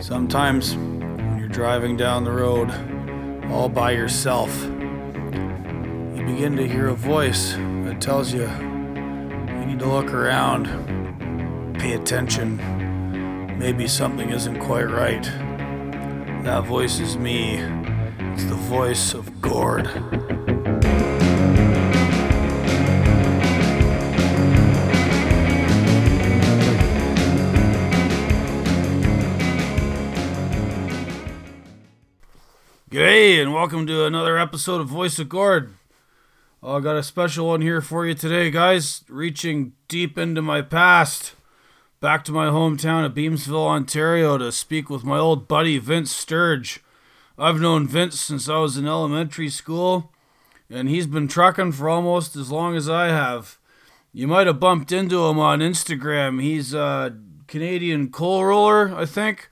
Sometimes when you're driving down the road all by yourself, you begin to hear a voice that tells you you need to look around, pay attention. Maybe something isn't quite right. That voice is me. It's the voice of Gord. Welcome to another episode of Voice of Gord. Oh, I got a special one here for you today, guys. Reaching deep into my past, back to my hometown of Beamsville, Ontario, to speak with my old buddy Vince Sturge. I've known Vince since I was in elementary school, and he's been trucking for almost as long as I have. You might have bumped into him on Instagram. He's a Canadian coal roller, I think.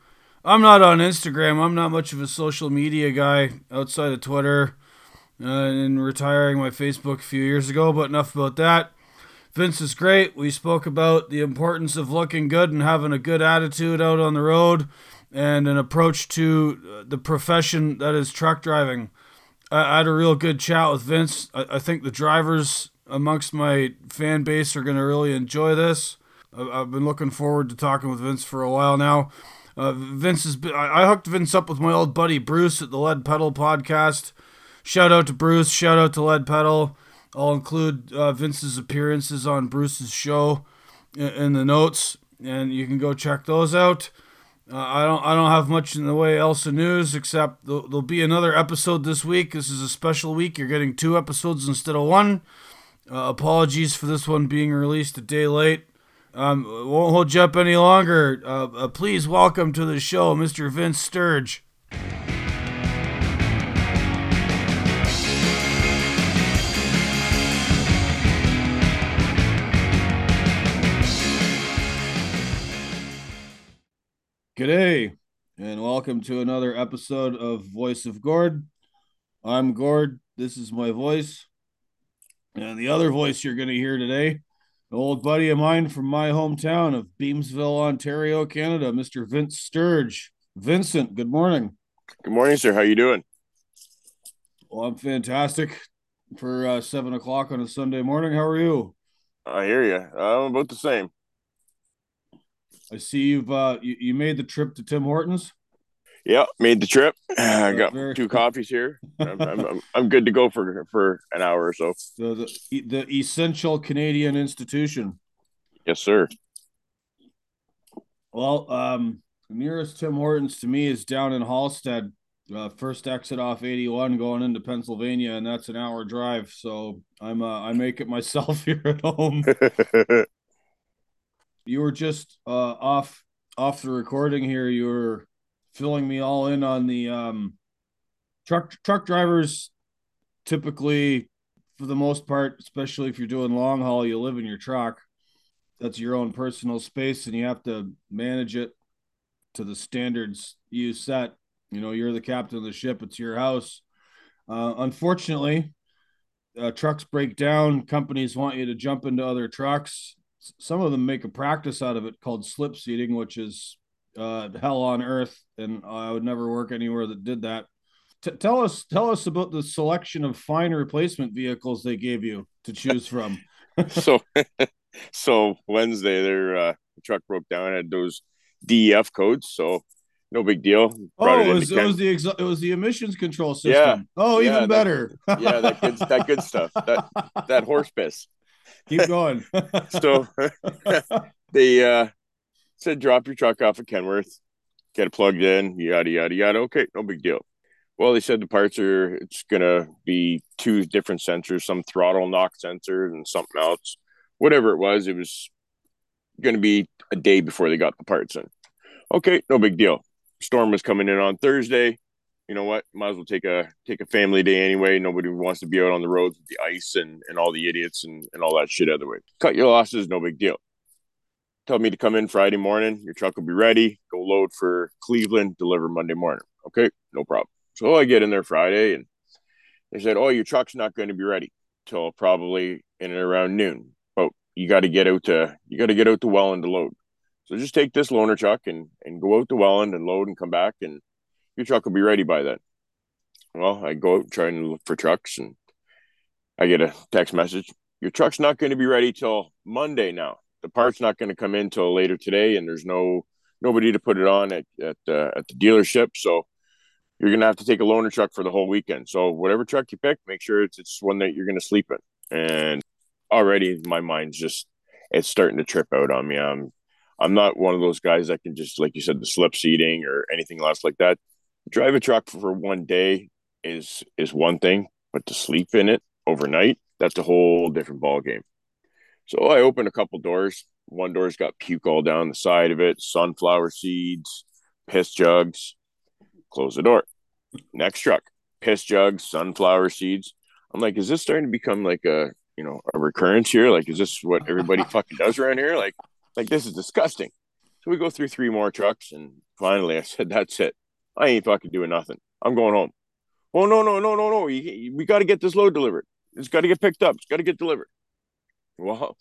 I'm not on Instagram. I'm not much of a social media guy outside of Twitter uh, and retiring my Facebook a few years ago, but enough about that. Vince is great. We spoke about the importance of looking good and having a good attitude out on the road and an approach to the profession that is truck driving. I, had a real good chat with Vince. I, think the drivers amongst my fan base are going to really enjoy this. I've been looking forward to talking with Vince for a while now. Uh, Vince is. I, I hooked Vince up with my old buddy Bruce at the Lead Pedal podcast. Shout out to Bruce. Shout out to Lead Pedal. I'll include uh, Vince's appearances on Bruce's show in, in the notes, and you can go check those out. Uh, I don't. I don't have much in the way else news except there'll, there'll be another episode this week. This is a special week. You're getting two episodes instead of one. Uh, apologies for this one being released a day late. Um, won't hold you up any longer. Uh, uh, please welcome to the show, Mr. Vince Sturge. G'day, and welcome to another episode of Voice of Gord. I'm Gord. This is my voice. And the other voice you're going to hear today, an old buddy of mine from my hometown of Beamsville, Ontario, Canada, Mr. Vince Sturge. Vincent, good morning. Good morning, sir. How you doing? Well, I'm fantastic for uh, seven o'clock on a Sunday morning. How are you? I hear you. I'm about the same. I see you've uh, you, you made the trip to Tim Hortons. Yeah, made the trip. I got two coffees here. I'm, I'm, I'm, I'm good to go for for an hour or so. The, the the essential Canadian institution. Yes, sir. Well, um, nearest Tim Hortons to me is down in Hallstead. Uh, first exit off 81 going into Pennsylvania, and that's an hour drive. So I'm uh, I make it myself here at home. you were just uh, off off the recording here. You were filling me all in on the um, truck truck drivers. Typically, for the most part, especially if you're doing long haul, you live in your truck. That's your own personal space, and you have to manage it to the standards you set. You know, you're the captain of the ship. It's your house. Uh, unfortunately, uh, trucks break down. Companies want you to jump into other trucks some of them make a practice out of it called slip seating, which is uh, hell on earth, and I would never work anywhere that did that. T- tell us, tell us about the selection of fine replacement vehicles they gave you to choose from. so, so Wednesday, their uh, truck broke down. Had those DEF codes, so no big deal. oh, it it was, it was the exa- it was the emissions control system. Yeah. Oh, Yeah, even that- better. yeah, that good that good stuff. That that horse piss. Keep going. So they uh said drop your truck off at Kenworth, get it plugged in, yada yada yada. Okay, no big deal. Well, they said the parts are it's gonna be two different sensors, some throttle knock sensor and something else. Whatever it was, it was gonna be a day before they got the parts in. Okay, no big deal. Storm was coming in on Thursday. You know what? Might as well take a take a family day anyway. Nobody wants to be out on the roads with the ice and, and all the idiots and, and all that shit the way. Cut your losses, no big deal tell me to come in Friday morning. Your truck will be ready. Go load for Cleveland, deliver Monday morning. Okay, no problem. So I get in there Friday and they said, Oh, your truck's not going to be ready till probably in and around noon. But you got to get out to you got to get out to Welland to load. So just take this loaner truck and and go out to Welland and load and come back, and your truck will be ready by then. Well, I go out trying to look for trucks, and I get a text message. Your truck's not going to be ready till Monday now. The part's not going to come in till later today, and there's no nobody to put it on at at, uh, at the dealership. So you're going to have to take a loaner truck for the whole weekend. So whatever truck you pick, make sure it's it's one that you're going to sleep in. And already my mind's just it's starting to trip out on me. I'm I'm not one of those guys that can just like you said the slip seating or anything else like that. Drive a truck for one day is is one thing, but to sleep in it overnight, that's a whole different ball game. So I opened a couple doors. One door's got puke all down the side of it, sunflower seeds, piss jugs. Close the door. Next truck, piss jugs, sunflower seeds. I'm like, is this starting to become like a you know a recurrence here? Like, is this what everybody fucking does around here? Like, like this is disgusting. So we go through three more trucks, and finally I said, that's it. I ain't fucking doing nothing. I'm going home. Oh no no no no no! You, we got to get this load delivered. It's got to get picked up. It's got to get delivered. Well,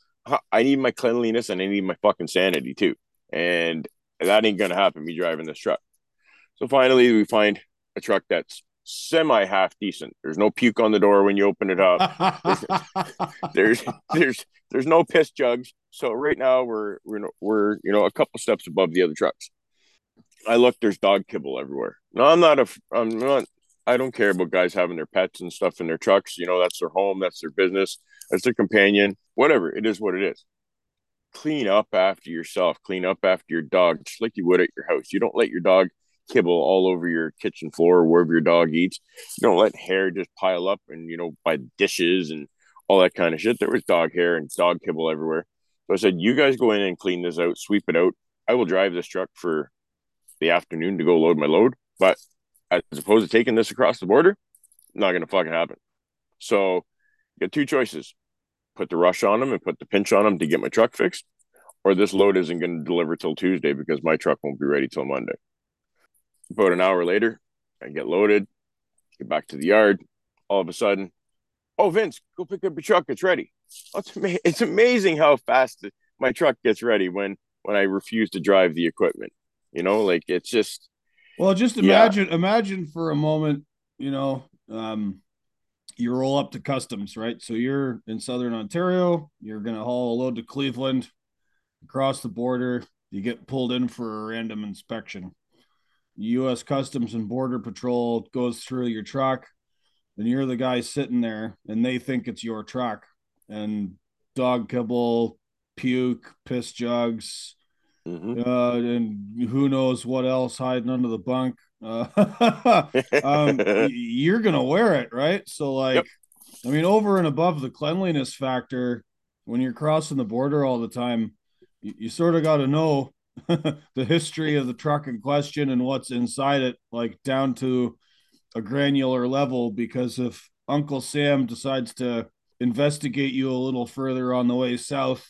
I need my cleanliness and I need my fucking sanity too. And that ain't gonna happen. Me driving this truck. So finally, we find a truck that's semi half decent. There's no puke on the door when you open it up. There's there's there's, there's no piss jugs. So right now we're we're we're you know a couple steps above the other trucks. I look, there's dog kibble everywhere. No, I'm not a I'm not I don't care about guys having their pets and stuff in their trucks. You know, that's their home, that's their business, that's their companion, whatever. It is what it is. Clean up after yourself, clean up after your dog, just like you would at your house. You don't let your dog kibble all over your kitchen floor or wherever your dog eats. You don't let hair just pile up and, you know, by dishes and all that kind of shit. There was dog hair and dog kibble everywhere. So I said, you guys go in and clean this out, sweep it out. I will drive this truck for the afternoon to go load my load. But as opposed to taking this across the border, not going to fucking happen. So, you got two choices: put the rush on them and put the pinch on them to get my truck fixed, or this load isn't going to deliver till Tuesday because my truck won't be ready till Monday. About an hour later, I get loaded, get back to the yard. All of a sudden, oh Vince, go pick up your truck. It's ready. Oh, it's, ama- it's amazing how fast my truck gets ready when when I refuse to drive the equipment. You know, like it's just well, just imagine yeah. imagine for a moment, you know, um, you roll up to customs, right? So you're in southern Ontario, you're gonna haul a load to Cleveland, across the border, you get pulled in for a random inspection. US Customs and Border Patrol goes through your truck, and you're the guy sitting there, and they think it's your truck. And dog kibble, puke, piss jugs, Mm-hmm. Uh, and who knows what else hiding under the bunk. Uh, um, you're gonna wear it, right? So, like, yep. I mean, over and above the cleanliness factor, when you're crossing the border all the time, you, you sort of got to know the history of the truck in question and what's inside it, like down to a granular level. Because if Uncle Sam decides to investigate you a little further on the way south,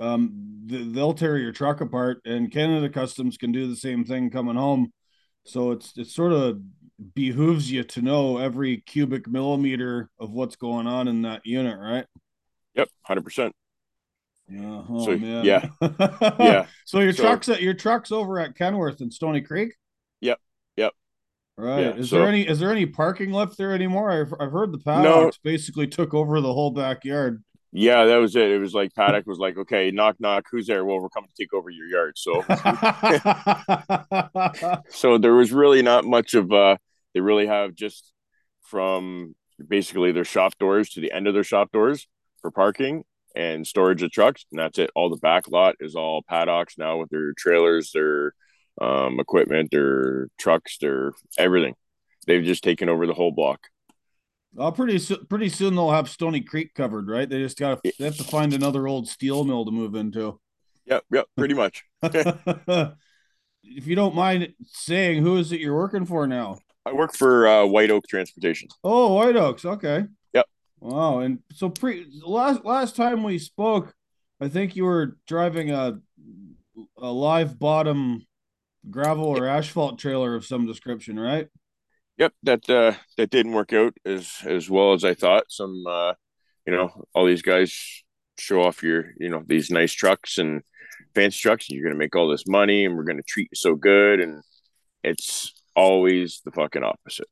um, they'll tear your truck apart, and Canada Customs can do the same thing coming home. So it's it sort of behooves you to know every cubic millimeter of what's going on in that unit, right? Yep, hundred percent. Yeah. Oh, so, man. Yeah. yeah. So your so, truck's at your truck's over at Kenworth and Stoney Creek. Yep. Yep. Right. Yeah, is so, there any is there any parking left there anymore? I've I've heard the paddocks no, basically took over the whole backyard. Yeah, that was it. It was like Paddock was like, okay, knock knock, who's there? Well, we're coming to take over your yard. So so there was really not much of uh they really have just from basically their shop doors to the end of their shop doors for parking and storage of trucks, and that's it. All the back lot is all paddocks now with their trailers, their um, equipment, their trucks, their everything. They've just taken over the whole block. Well, pretty pretty soon they'll have Stoney Creek covered, right? They just got to they have to find another old steel mill to move into. Yep, yep, pretty much. if you don't mind saying, who is it you're working for now? I work for uh, White Oak Transportation. Oh, White Oaks. Okay. Yep. Wow. And so pre last last time we spoke, I think you were driving a a live bottom gravel or asphalt trailer of some description, right? Yep, that uh, that didn't work out as as well as I thought. Some, uh, you know, all these guys show off your, you know, these nice trucks and fancy trucks. And you're going to make all this money and we're going to treat you so good. And it's always the fucking opposite.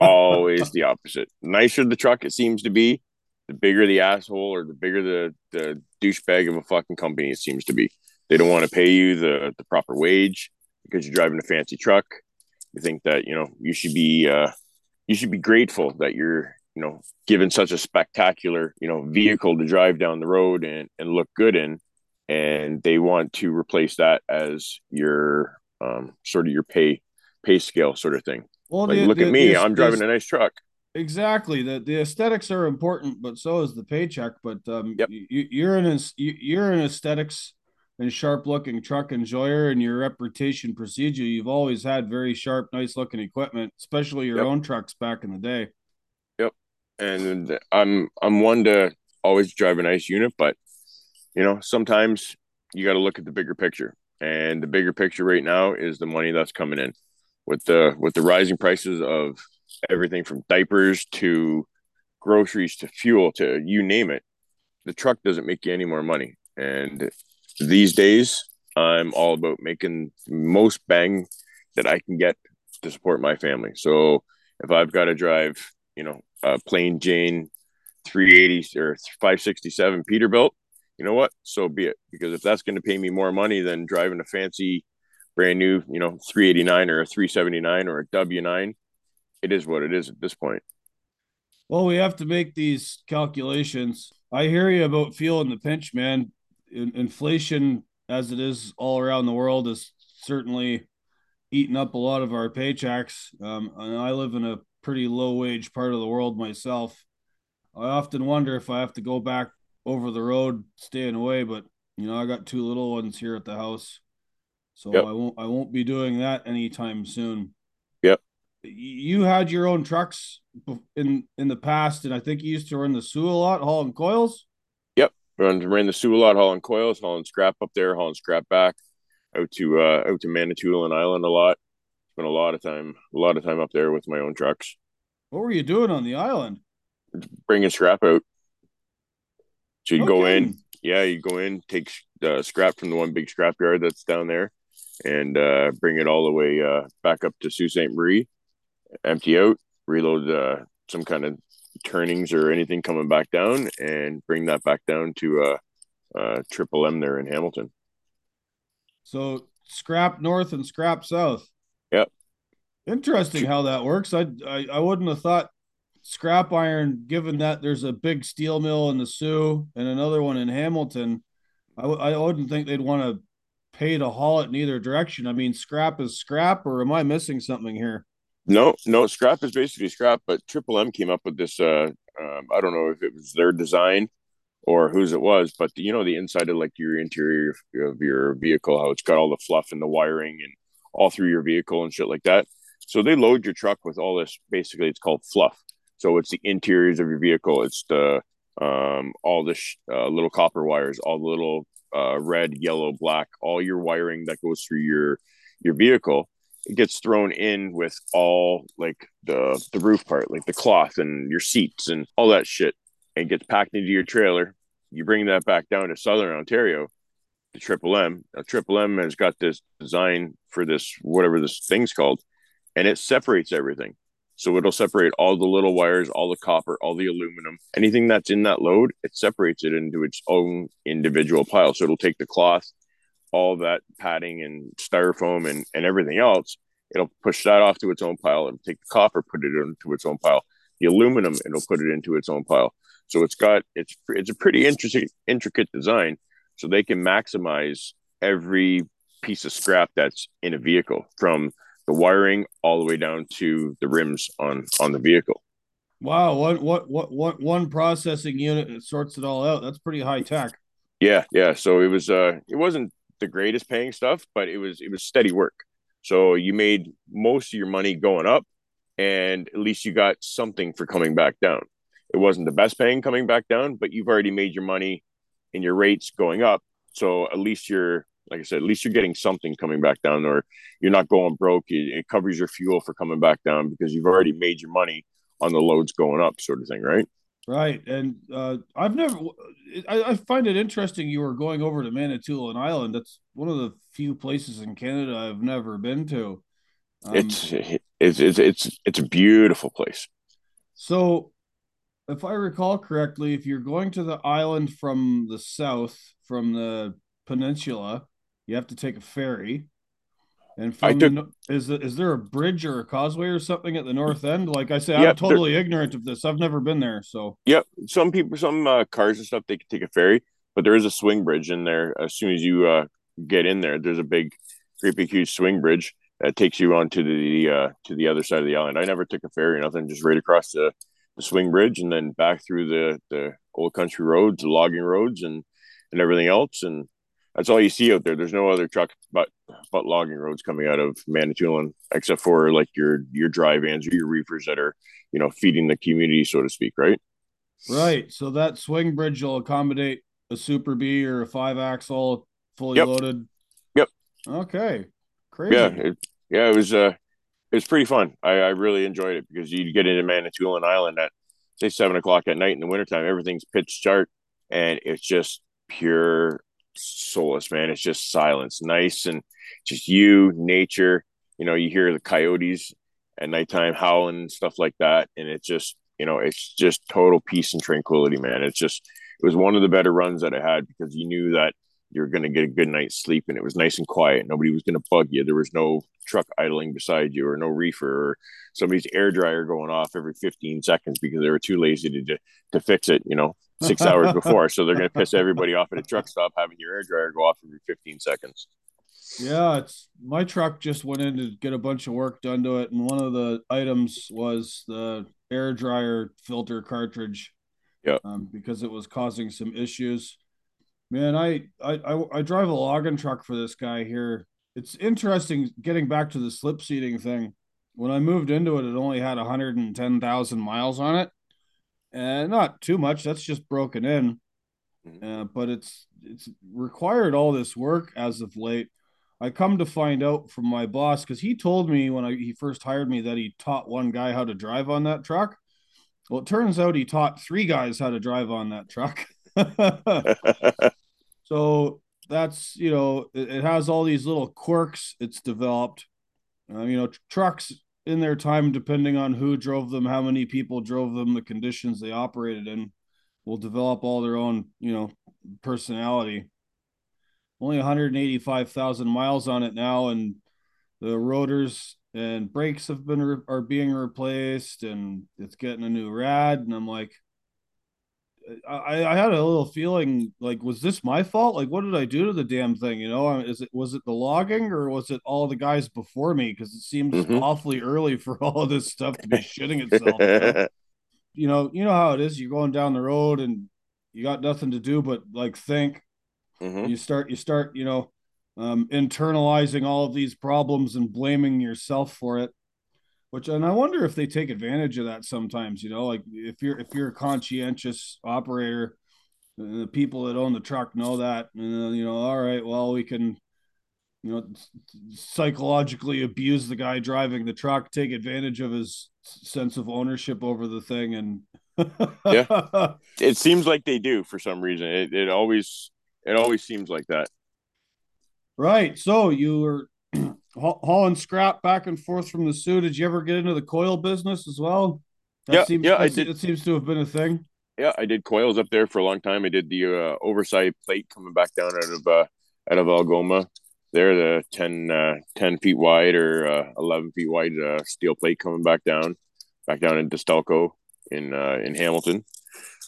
Always the opposite. The Nicer the truck it seems to be, the bigger the asshole or the bigger the, the douchebag of a fucking company it seems to be. They don't want to pay you the, the proper wage because you're driving a fancy truck. You think that, you know, you should be, uh, you should be grateful that you're, you know, given such a spectacular, you know, vehicle to drive down the road and, and look good in. And they want to replace that as your, um, sort of your pay, pay scale sort of thing. Well, like, the, look the, at me, the, I'm driving a nice truck. Exactly. The the aesthetics are important, but so is the paycheck. But um, yep. you, you're an you're an aesthetics and sharp looking truck enjoyer, and your reputation you. You've always had very sharp, nice looking equipment, especially your yep. own trucks back in the day. Yep. And I'm I'm one to always drive a nice unit, but you know sometimes you got to look at the bigger picture, and the bigger picture right now is the money that's coming in with the with the rising prices of everything from diapers to groceries to fuel to you name it the truck doesn't make you any more money and these days i'm all about making most bang that i can get to support my family so if i've got to drive you know a plain jane 380 or 567 peterbilt you know what so be it because if that's going to pay me more money than driving a fancy brand new you know 389 or a 379 or a w9 it is what it is at this point. Well, we have to make these calculations. I hear you about feeling the pinch, man. In- inflation, as it is all around the world, is certainly eating up a lot of our paychecks. Um, and I live in a pretty low wage part of the world myself. I often wonder if I have to go back over the road, staying away, but you know, I got two little ones here at the house. So yep. I won't I won't be doing that anytime soon Yep. you had your own trucks in in the past, and I think you used to run the Soo a lot, hauling coils. Run ran the a lot, hauling coils, hauling scrap up there, hauling scrap back out to uh out to Manitoulin Island a lot. Spent a lot of time, a lot of time up there with my own trucks. What were you doing on the island? Bringing scrap out. So you okay. go in, yeah, you go in, take uh, scrap from the one big scrap yard that's down there, and uh, bring it all the way uh, back up to Sault Ste. Marie empty out, reload uh, some kind of turnings or anything coming back down, and bring that back down to uh, uh, Triple M there in Hamilton. So scrap north and scrap south. Yep. Interesting how that works. I, I I wouldn't have thought scrap iron, given that there's a big steel mill in the Soo and another one in Hamilton. I w- I wouldn't think they'd want to pay to haul it in either direction. I mean, scrap is scrap, or am I missing something here? No, no, scrap is basically scrap, but Triple M came up with this. Uh, um, I don't know if it was their design or whose it was, but the, you know the inside of like your interior of your vehicle, how it's got all the fluff and the wiring and all through your vehicle and shit like that. So they load your truck with all this. Basically, it's called fluff. So it's the interiors of your vehicle. It's the um, all the sh- uh, little copper wires, all the little uh, red, yellow, black, all your wiring that goes through your your vehicle gets thrown in with all like the the roof part, like the cloth and your seats and all that shit, and gets packed into your trailer. You bring that back down to Southern Ontario, the Triple M. Now, Triple M has got this design for this whatever this thing's called, and it separates everything. So it'll separate all the little wires, all the copper, all the aluminum, anything that's in that load. It separates it into its own individual pile. So it'll take the cloth all that padding and styrofoam and, and everything else, it'll push that off to its own pile and take the copper, put it into its own pile. The aluminum, it'll put it into its own pile. So it's got it's it's a pretty interesting intricate design. So they can maximize every piece of scrap that's in a vehicle from the wiring all the way down to the rims on on the vehicle. Wow, what what what what one processing unit and sorts it all out. That's pretty high tech. Yeah, yeah. So it was uh it wasn't the greatest paying stuff, but it was it was steady work. So you made most of your money going up, and at least you got something for coming back down. It wasn't the best paying coming back down, but you've already made your money in your rates going up. So at least you're like I said, at least you're getting something coming back down, or you're not going broke. It, it covers your fuel for coming back down because you've already made your money on the loads going up, sort of thing, right? Right, and uh, I've never. I, I, find it interesting you were going over to Manitoulin Island. That's one of the few places in Canada I've never been to. Um, it's, it's it's it's it's a beautiful place. So, if I recall correctly, if you're going to the island from the south, from the peninsula, you have to take a ferry. And from took, the, is is there a bridge or a causeway or something at the north end? Like I say, I'm totally ignorant of this. I've never been there. So yep, some people, some uh, cars and stuff, they can take a ferry, but there is a swing bridge in there. As soon as you uh, get in there, there's a big, creepy, huge swing bridge that takes you onto the uh, to the other side of the island. I never took a ferry, nothing, just right across the, the swing bridge and then back through the the old country roads, the logging roads, and and everything else, and that's all you see out there. There's no other truck but but logging roads coming out of Manitoulin, except for like your your dry vans or your reefers that are you know feeding the community, so to speak, right? Right. So that swing bridge will accommodate a Super B or a five axle fully yep. loaded. Yep. Okay. Crazy. Yeah. It, yeah. It was uh, it was pretty fun. I, I really enjoyed it because you'd get into Manitoulin Island at say seven o'clock at night in the wintertime, everything's pitch dark and it's just pure soulless, man. It's just silence, nice and just you, nature. You know, you hear the coyotes at nighttime howling and stuff like that, and it's just you know, it's just total peace and tranquility, man. It's just it was one of the better runs that I had because you knew that you're going to get a good night's sleep and it was nice and quiet. Nobody was going to bug you. There was no truck idling beside you or no reefer or somebody's air dryer going off every 15 seconds because they were too lazy to, to, to fix it, you know, six hours before. So they're going to piss everybody off at a truck stop having your air dryer go off every 15 seconds. Yeah, it's my truck just went in to get a bunch of work done to it, and one of the items was the air dryer filter cartridge. Yeah, um, because it was causing some issues. Man, I, I I I drive a logging truck for this guy here. It's interesting getting back to the slip seating thing. When I moved into it, it only had 110,000 miles on it, and not too much. That's just broken in, mm-hmm. uh, but it's it's required all this work as of late. I come to find out from my boss because he told me when I, he first hired me that he taught one guy how to drive on that truck. Well, it turns out he taught three guys how to drive on that truck. so that's you know it, it, has all these little quirks it's developed uh, you know tr- trucks in their time depending on who drove them how many people drove them the conditions they operated in will develop all their own you know personality. Only 185,000 miles on it now and the rotors and brakes have been re- are being replaced and it's getting a new rad and I'm like I, I had a little feeling like, was this my fault? Like, what did I do to the damn thing? You know, is it was it the logging or was it all the guys before me? Because it seems mm-hmm. awfully early for all of this stuff to be shitting itself. You know? you know, you know how it is. You're going down the road and you got nothing to do but like think. Mm-hmm. You start, you start, you know, um, internalizing all of these problems and blaming yourself for it which and i wonder if they take advantage of that sometimes you know like if you're if you're a conscientious operator uh, the people that own the truck know that and uh, you know all right well we can you know psychologically abuse the guy driving the truck take advantage of his sense of ownership over the thing and yeah. It seems like they do for some reason. It, it always it always seems like that. Right so you were hauling scrap back and forth from the Soo. Did you ever get into the coil business as well? That yeah, seems, yeah, I did. It seems to have been a thing. Yeah, I did coils up there for a long time. I did the uh, oversight plate coming back down out of uh, out of Algoma. They're the 10, uh, 10 feet wide or uh, 11 feet wide uh, steel plate coming back down, back down in uh, in Hamilton.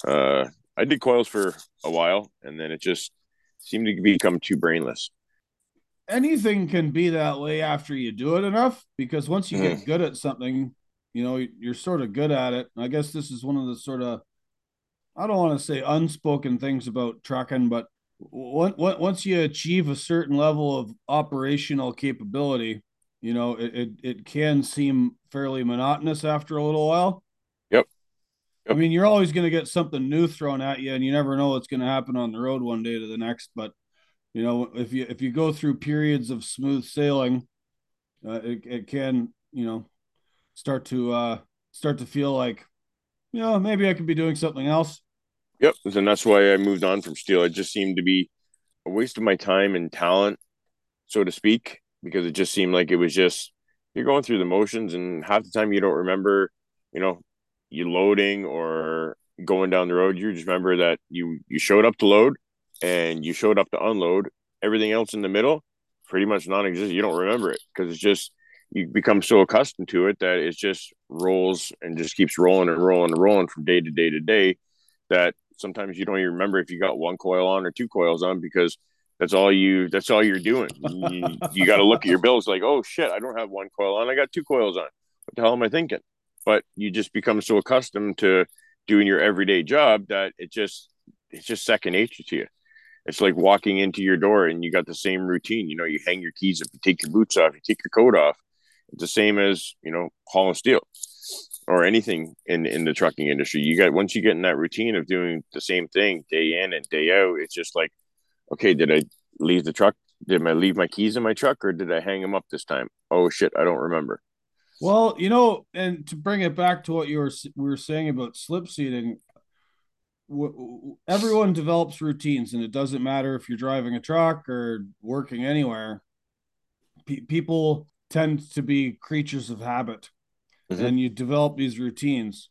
Uh, I did coils for a while, and then it just seemed to become too brainless anything can be that way after you do it enough because once you mm. get good at something you know you're sort of good at it i guess this is one of the sort of i don't want to say unspoken things about trucking but once you achieve a certain level of operational capability you know it, it, it can seem fairly monotonous after a little while yep, yep. i mean you're always going to get something new thrown at you and you never know what's going to happen on the road one day to the next but you know if you if you go through periods of smooth sailing uh, it, it can you know start to uh start to feel like you know, maybe I could be doing something else. Yep. And that's why I moved on from steel. It just seemed to be a waste of my time and talent, so to speak, because it just seemed like it was just you're going through the motions and half the time you don't remember, you know, you loading or going down the road. You just remember that you you showed up to load and you showed up to unload. Everything else in the middle, pretty much non-existent. You don't remember it because it's just you become so accustomed to it that it just rolls and just keeps rolling and rolling and rolling from day to day to day that sometimes you don't even remember if you got one coil on or two coils on because that's all you that's all you're doing you, you got to look at your bills like oh shit i don't have one coil on i got two coils on what the hell am i thinking but you just become so accustomed to doing your everyday job that it just it's just second nature to you it's like walking into your door and you got the same routine you know you hang your keys up you take your boots off you take your coat off it's the same as you know hauling steel or anything in in the trucking industry. You got once you get in that routine of doing the same thing day in and day out, it's just like, okay, did I leave the truck? Did I leave my keys in my truck, or did I hang them up this time? Oh shit, I don't remember. Well, you know, and to bring it back to what you were we were saying about slip seating, everyone develops routines, and it doesn't matter if you're driving a truck or working anywhere. P- people tend to be creatures of habit mm-hmm. and you develop these routines.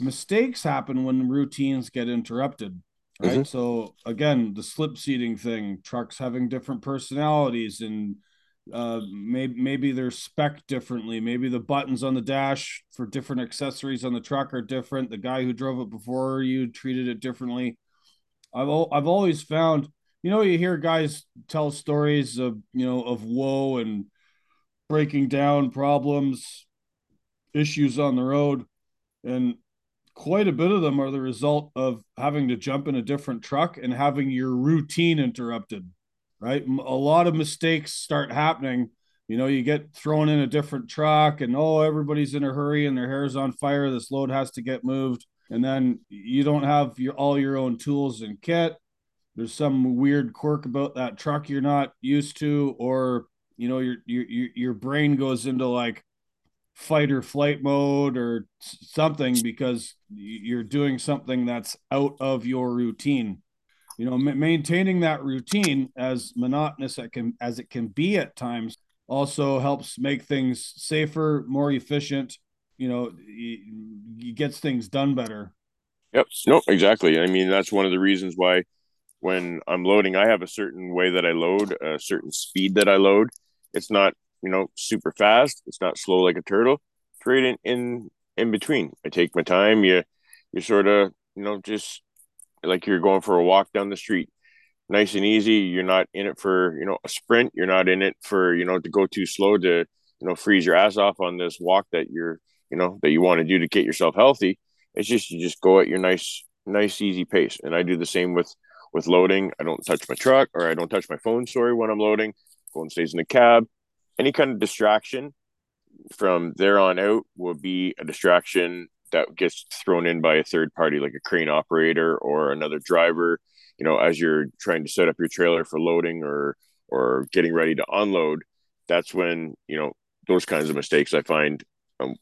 Mistakes happen when routines get interrupted, right? Mm-hmm. So again, the slip seating thing, trucks having different personalities and uh maybe maybe they're spec differently. Maybe the buttons on the dash for different accessories on the truck are different. The guy who drove it before you treated it differently. I've i've always found you know you hear guys tell stories of you know of woe and breaking down problems issues on the road. And quite a bit of them are the result of having to jump in a different truck and having your routine interrupted, right? A lot of mistakes start happening. You know, you get thrown in a different truck and oh, everybody's in a hurry and their hair's on fire. This load has to get moved. And then you don't have your all your own tools and kit. There's some weird quirk about that truck you're not used to, or you know, your your your brain goes into like, fight or flight mode or something because you're doing something that's out of your routine you know maintaining that routine as monotonous it can as it can be at times also helps make things safer more efficient you know it gets things done better yep no exactly i mean that's one of the reasons why when i'm loading i have a certain way that i load a certain speed that i load it's not you know, super fast. It's not slow like a turtle. Right in, in, in between. I take my time. You, you sort of, you know, just like you're going for a walk down the street. Nice and easy. You're not in it for, you know, a sprint. You're not in it for, you know, to go too slow to, you know, freeze your ass off on this walk that you're, you know, that you want to do to get yourself healthy. It's just, you just go at your nice, nice, easy pace. And I do the same with, with loading. I don't touch my truck or I don't touch my phone, sorry, when I'm loading. Phone stays in the cab any kind of distraction from there on out will be a distraction that gets thrown in by a third party like a crane operator or another driver you know as you're trying to set up your trailer for loading or or getting ready to unload that's when you know those kinds of mistakes i find um,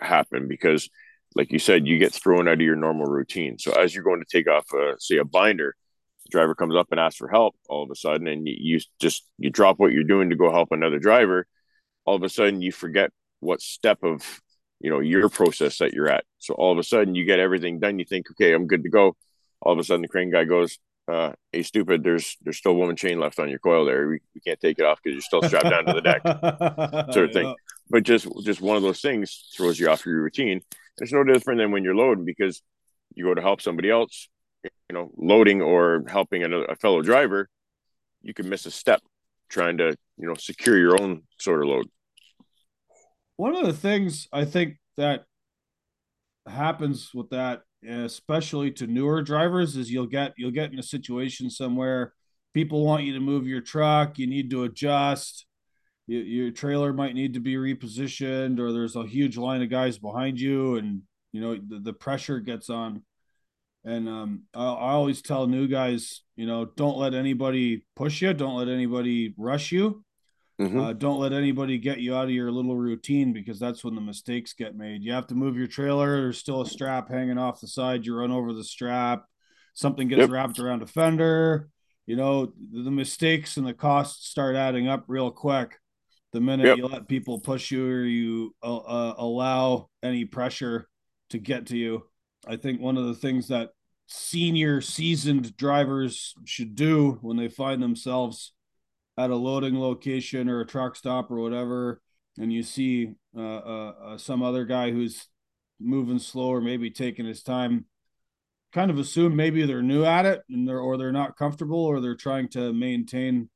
happen because like you said you get thrown out of your normal routine. So as you're going to take off a say a binder the driver comes up and asks for help all of a sudden and you, you just you drop what you're doing to go help another driver all of a sudden you forget what step of you know your process that you're at. So all of a sudden you get everything done you think okay i'm good to go. All of a sudden the crane guy goes uh hey stupid there's there's still one chain left on your coil there. We, we can't take it off because you're still strapped down to the deck. Sort of thing. But just just one of those things throws you off your routine. It's no different than when you're loading because you go to help somebody else you know loading or helping another, a fellow driver you can miss a step trying to you know secure your own sort of load one of the things i think that happens with that especially to newer drivers is you'll get you'll get in a situation somewhere people want you to move your truck you need to adjust you, your trailer might need to be repositioned or there's a huge line of guys behind you and you know the, the pressure gets on and um, I, I, always tell new guys, you know, don't let anybody push you, don't let anybody rush you. Mm-hmm. Uh, don't let anybody get you out of your little routine because that's when the mistakes get made. You have to move your trailer. There's still a strap hanging off the side. You run over the strap. Something gets yep. wrapped around a fender. You know, the mistakes and the costs start adding up real quick. The minute yep. you let people push you or you uh, uh, allow any pressure to get to you. I think one of the things that senior seasoned drivers should do when they find themselves at a loading location or a truck stop or whatever, and you see uh, uh, uh, some other guy who's moving slow or maybe taking his time, kind of assume maybe they're new at it and they're or they're not comfortable or they're trying to maintain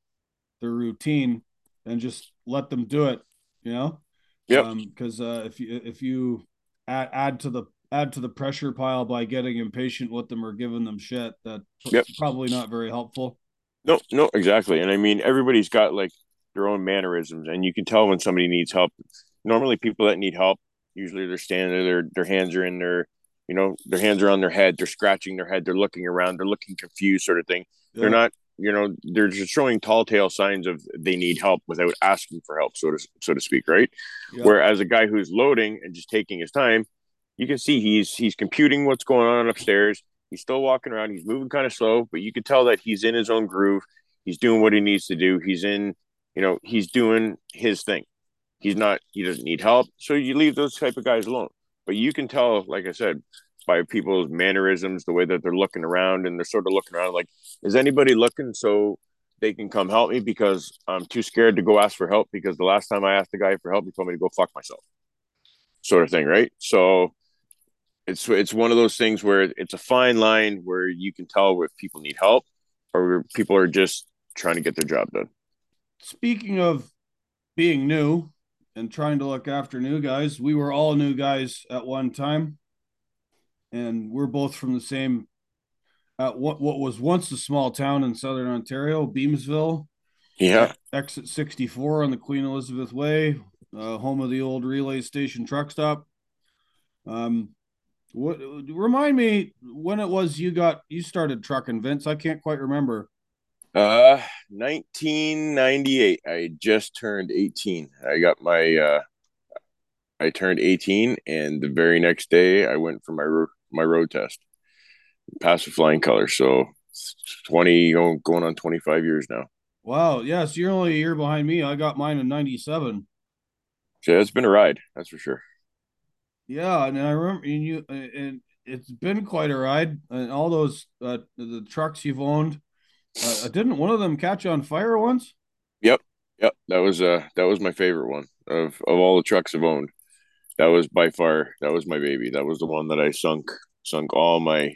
their routine and just let them do it. You know, yeah. Because um, uh, if you if you add add to the add to the pressure pile by getting impatient with them or giving them shit, that's yep. probably not very helpful. No, no, exactly. And I mean, everybody's got like their own mannerisms, and you can tell when somebody needs help. Normally, people that need help, usually they're standing there, their their hands are in their, you know, their hands are on their head, they're scratching their head, they're looking around, they're looking confused, sort of thing. Yeah. They're not, you know, they're just showing tall tale signs of they need help without asking for help, so to so to speak, right? Yeah. Whereas a guy who's loading and just taking his time, you can see he's he's computing what's going on upstairs. He's still walking around. He's moving kind of slow, but you can tell that he's in his own groove. He's doing what he needs to do. He's in, you know, he's doing his thing. He's not, he doesn't need help. So you leave those type of guys alone. But you can tell, like I said, by people's mannerisms, the way that they're looking around and they're sort of looking around like, is anybody looking so they can come help me because I'm too scared to go ask for help because the last time I asked the guy for help, he told me to go fuck myself, sort of thing, right? So it's it's one of those things where it's a fine line where you can tell if people need help or people are just trying to get their job done. Speaking of being new and trying to look after new guys, we were all new guys at one time, and we're both from the same uh, what what was once a small town in southern Ontario, Beamsville. Yeah. Exit 64 on the Queen Elizabeth Way, uh, home of the old relay station truck stop. Um, what remind me when it was you got you started trucking, Vince? I can't quite remember. Uh 1998. I just turned 18. I got my uh I turned 18 and the very next day I went for my ro- my road test. Passed with flying colors. So 20 going on 25 years now. Wow. Yeah, so you're only a year behind me. I got mine in 97. Yeah, it's been a ride, that's for sure. Yeah, and I remember and you and it's been quite a ride. And all those uh, the trucks you've owned, uh, didn't one of them catch on fire once? Yep, yep. That was uh that was my favorite one of of all the trucks I've owned. That was by far that was my baby. That was the one that I sunk sunk all my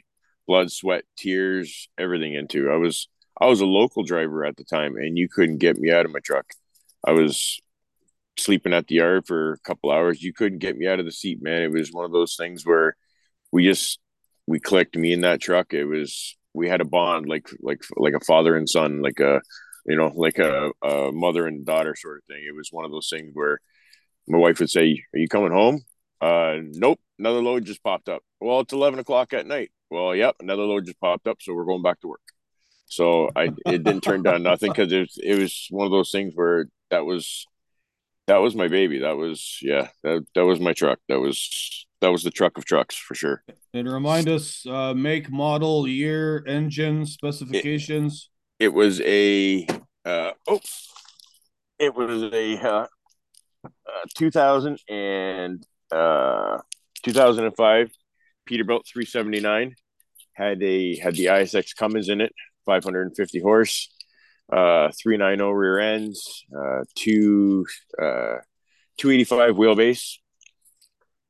blood, sweat, tears, everything into. I was I was a local driver at the time, and you couldn't get me out of my truck. I was sleeping at the yard for a couple hours. You couldn't get me out of the seat, man. It was one of those things where we just we clicked. Me in that truck, it was we had a bond like like like a father and son, like a you know like a, a mother and daughter sort of thing. It was one of those things where my wife would say, "Are you coming home?" Uh, nope. Another load just popped up. Well, it's eleven o'clock at night. Well, yep, another load just popped up, so we're going back to work. So I it didn't turn down nothing because it was, it was one of those things where that was that was my baby. That was yeah. That that was my truck. That was that was the truck of trucks for sure. And remind us, uh, make, model, year, engine specifications. It, it was a uh, oh, it was a uh, uh, 2000 and uh, 2005 Peterbilt 379 had a had the ISX Cummins in it, 550 horse uh, 390 rear ends, uh, two uh, 285 wheelbase,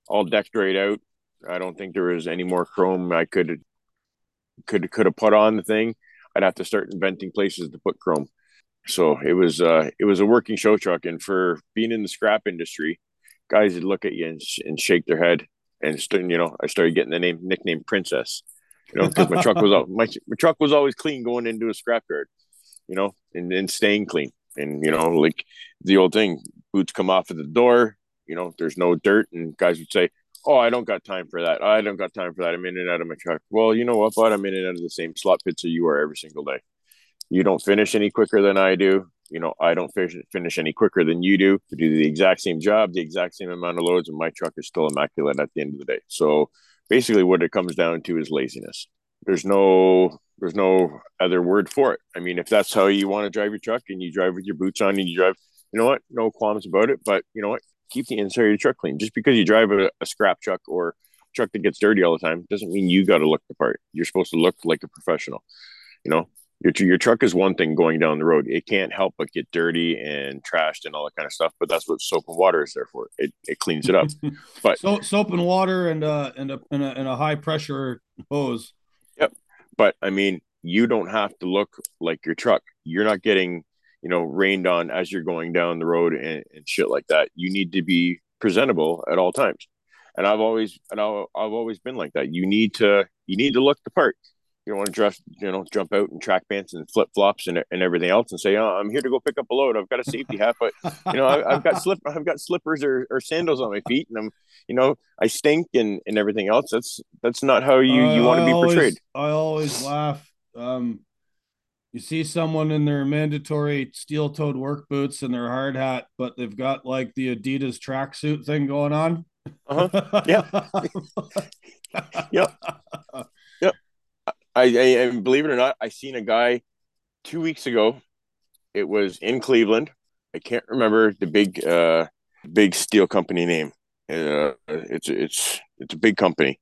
all decked right out. I don't think there was any more chrome I could could could have put on the thing. I'd have to start inventing places to put chrome. So it was uh, it was a working show truck, and for being in the scrap industry, guys would look at you and, and shake their head. And you know, I started getting the name nickname Princess, you know, because my truck was all, my, my truck was always clean going into a scrapyard you know, and, and staying clean. And, you know, like the old thing, boots come off at the door, you know, there's no dirt. And guys would say, Oh, I don't got time for that. I don't got time for that. I'm in and out of my truck. Well, you know what, bud? I'm in and out of the same slot pits that you are every single day. You don't finish any quicker than I do. you know I don't finish finish any quicker than you do. We do the exact same job, the exact same amount of loads, and my truck is still immaculate at the end of the day. So basically, what it comes down to is laziness. There's no there's no other word for it. I mean, if that's how you want to drive your truck and you drive with your boots on and you drive, you know what, no qualms about it. But you know what, keep the inside of your truck clean. Just because you drive a, a scrap truck or truck that gets dirty all the time doesn't mean you got to look the part. You're supposed to look like a professional. You know, your your truck is one thing going down the road. It can't help but get dirty and trashed and all that kind of stuff. But that's what soap and water is there for. It it cleans it up. But so, soap and water and uh and a and a, and a high pressure hose. But I mean, you don't have to look like your truck. You're not getting you know rained on as you're going down the road and, and shit like that. You need to be presentable at all times. And I've always and I've always been like that. You need to you need to look the part you don't want to dress, you know, jump out in track pants and flip flops and, and everything else and say, oh, I'm here to go pick up a load. I've got a safety hat, but you know, I, have got slip, I've got slippers or, or, sandals on my feet, and I'm, you know, I stink and, and everything else. That's that's not how you you want to be always, portrayed. I always laugh. Um, you see someone in their mandatory steel-toed work boots and their hard hat, but they've got like the Adidas tracksuit thing going on. Uh-huh. Yeah. yep. I, I and believe it or not, I seen a guy two weeks ago. It was in Cleveland. I can't remember the big uh big steel company name. Uh, it's it's it's a big company.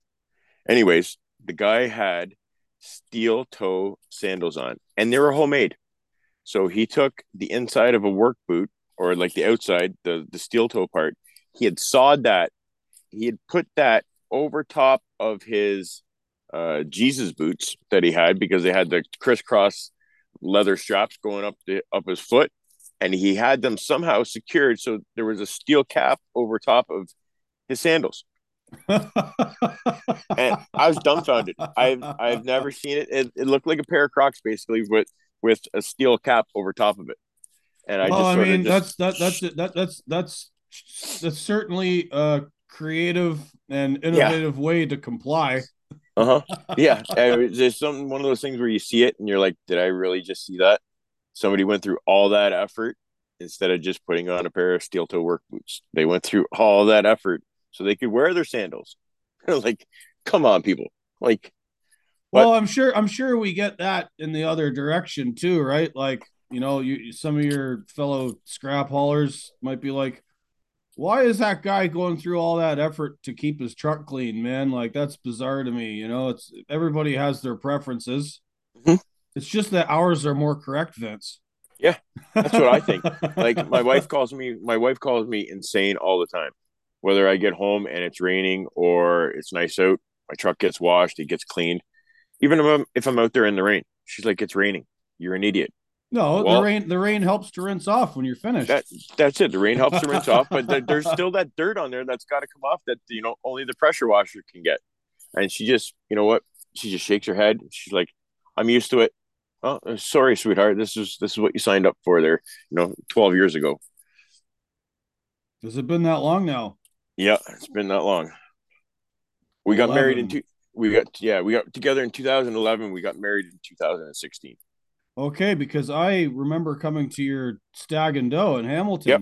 Anyways, the guy had steel toe sandals on, and they were homemade. So he took the inside of a work boot, or like the outside, the the steel toe part. He had sawed that. He had put that over top of his uh, Jesus boots that he had because they had the crisscross leather straps going up the up his foot, and he had them somehow secured so there was a steel cap over top of his sandals. and I was dumbfounded. I've I've never seen it. it. It looked like a pair of Crocs basically with with a steel cap over top of it. And I well, just I mean just... that's that, that's that, that's that's that's certainly a creative and innovative yeah. way to comply. Uh huh. Yeah. There's some one of those things where you see it and you're like, did I really just see that? Somebody went through all that effort instead of just putting on a pair of steel toe work boots. They went through all that effort so they could wear their sandals. like, come on, people. Like, what? well, I'm sure I'm sure we get that in the other direction too, right? Like, you know, you some of your fellow scrap haulers might be like, why is that guy going through all that effort to keep his truck clean, man? Like that's bizarre to me. You know, it's everybody has their preferences. Mm-hmm. It's just that ours are more correct, Vince. Yeah, that's what I think. like my wife calls me, my wife calls me insane all the time. Whether I get home and it's raining or it's nice out, my truck gets washed, it gets cleaned. Even if I'm, if I'm out there in the rain, she's like, "It's raining. You're an idiot." No, well, the rain the rain helps to rinse off when you're finished. That, that's it. The rain helps to rinse off, but there, there's still that dirt on there that's got to come off that you know only the pressure washer can get. And she just, you know what? She just shakes her head. She's like, "I'm used to it." Oh, uh, sorry, sweetheart. This is this is what you signed up for there. You know, 12 years ago. Has it been that long now? Yeah, it's been that long. We 11. got married in two. We got yeah, we got together in 2011. We got married in 2016. Okay, because I remember coming to your Stag and Doe in Hamilton. Yep.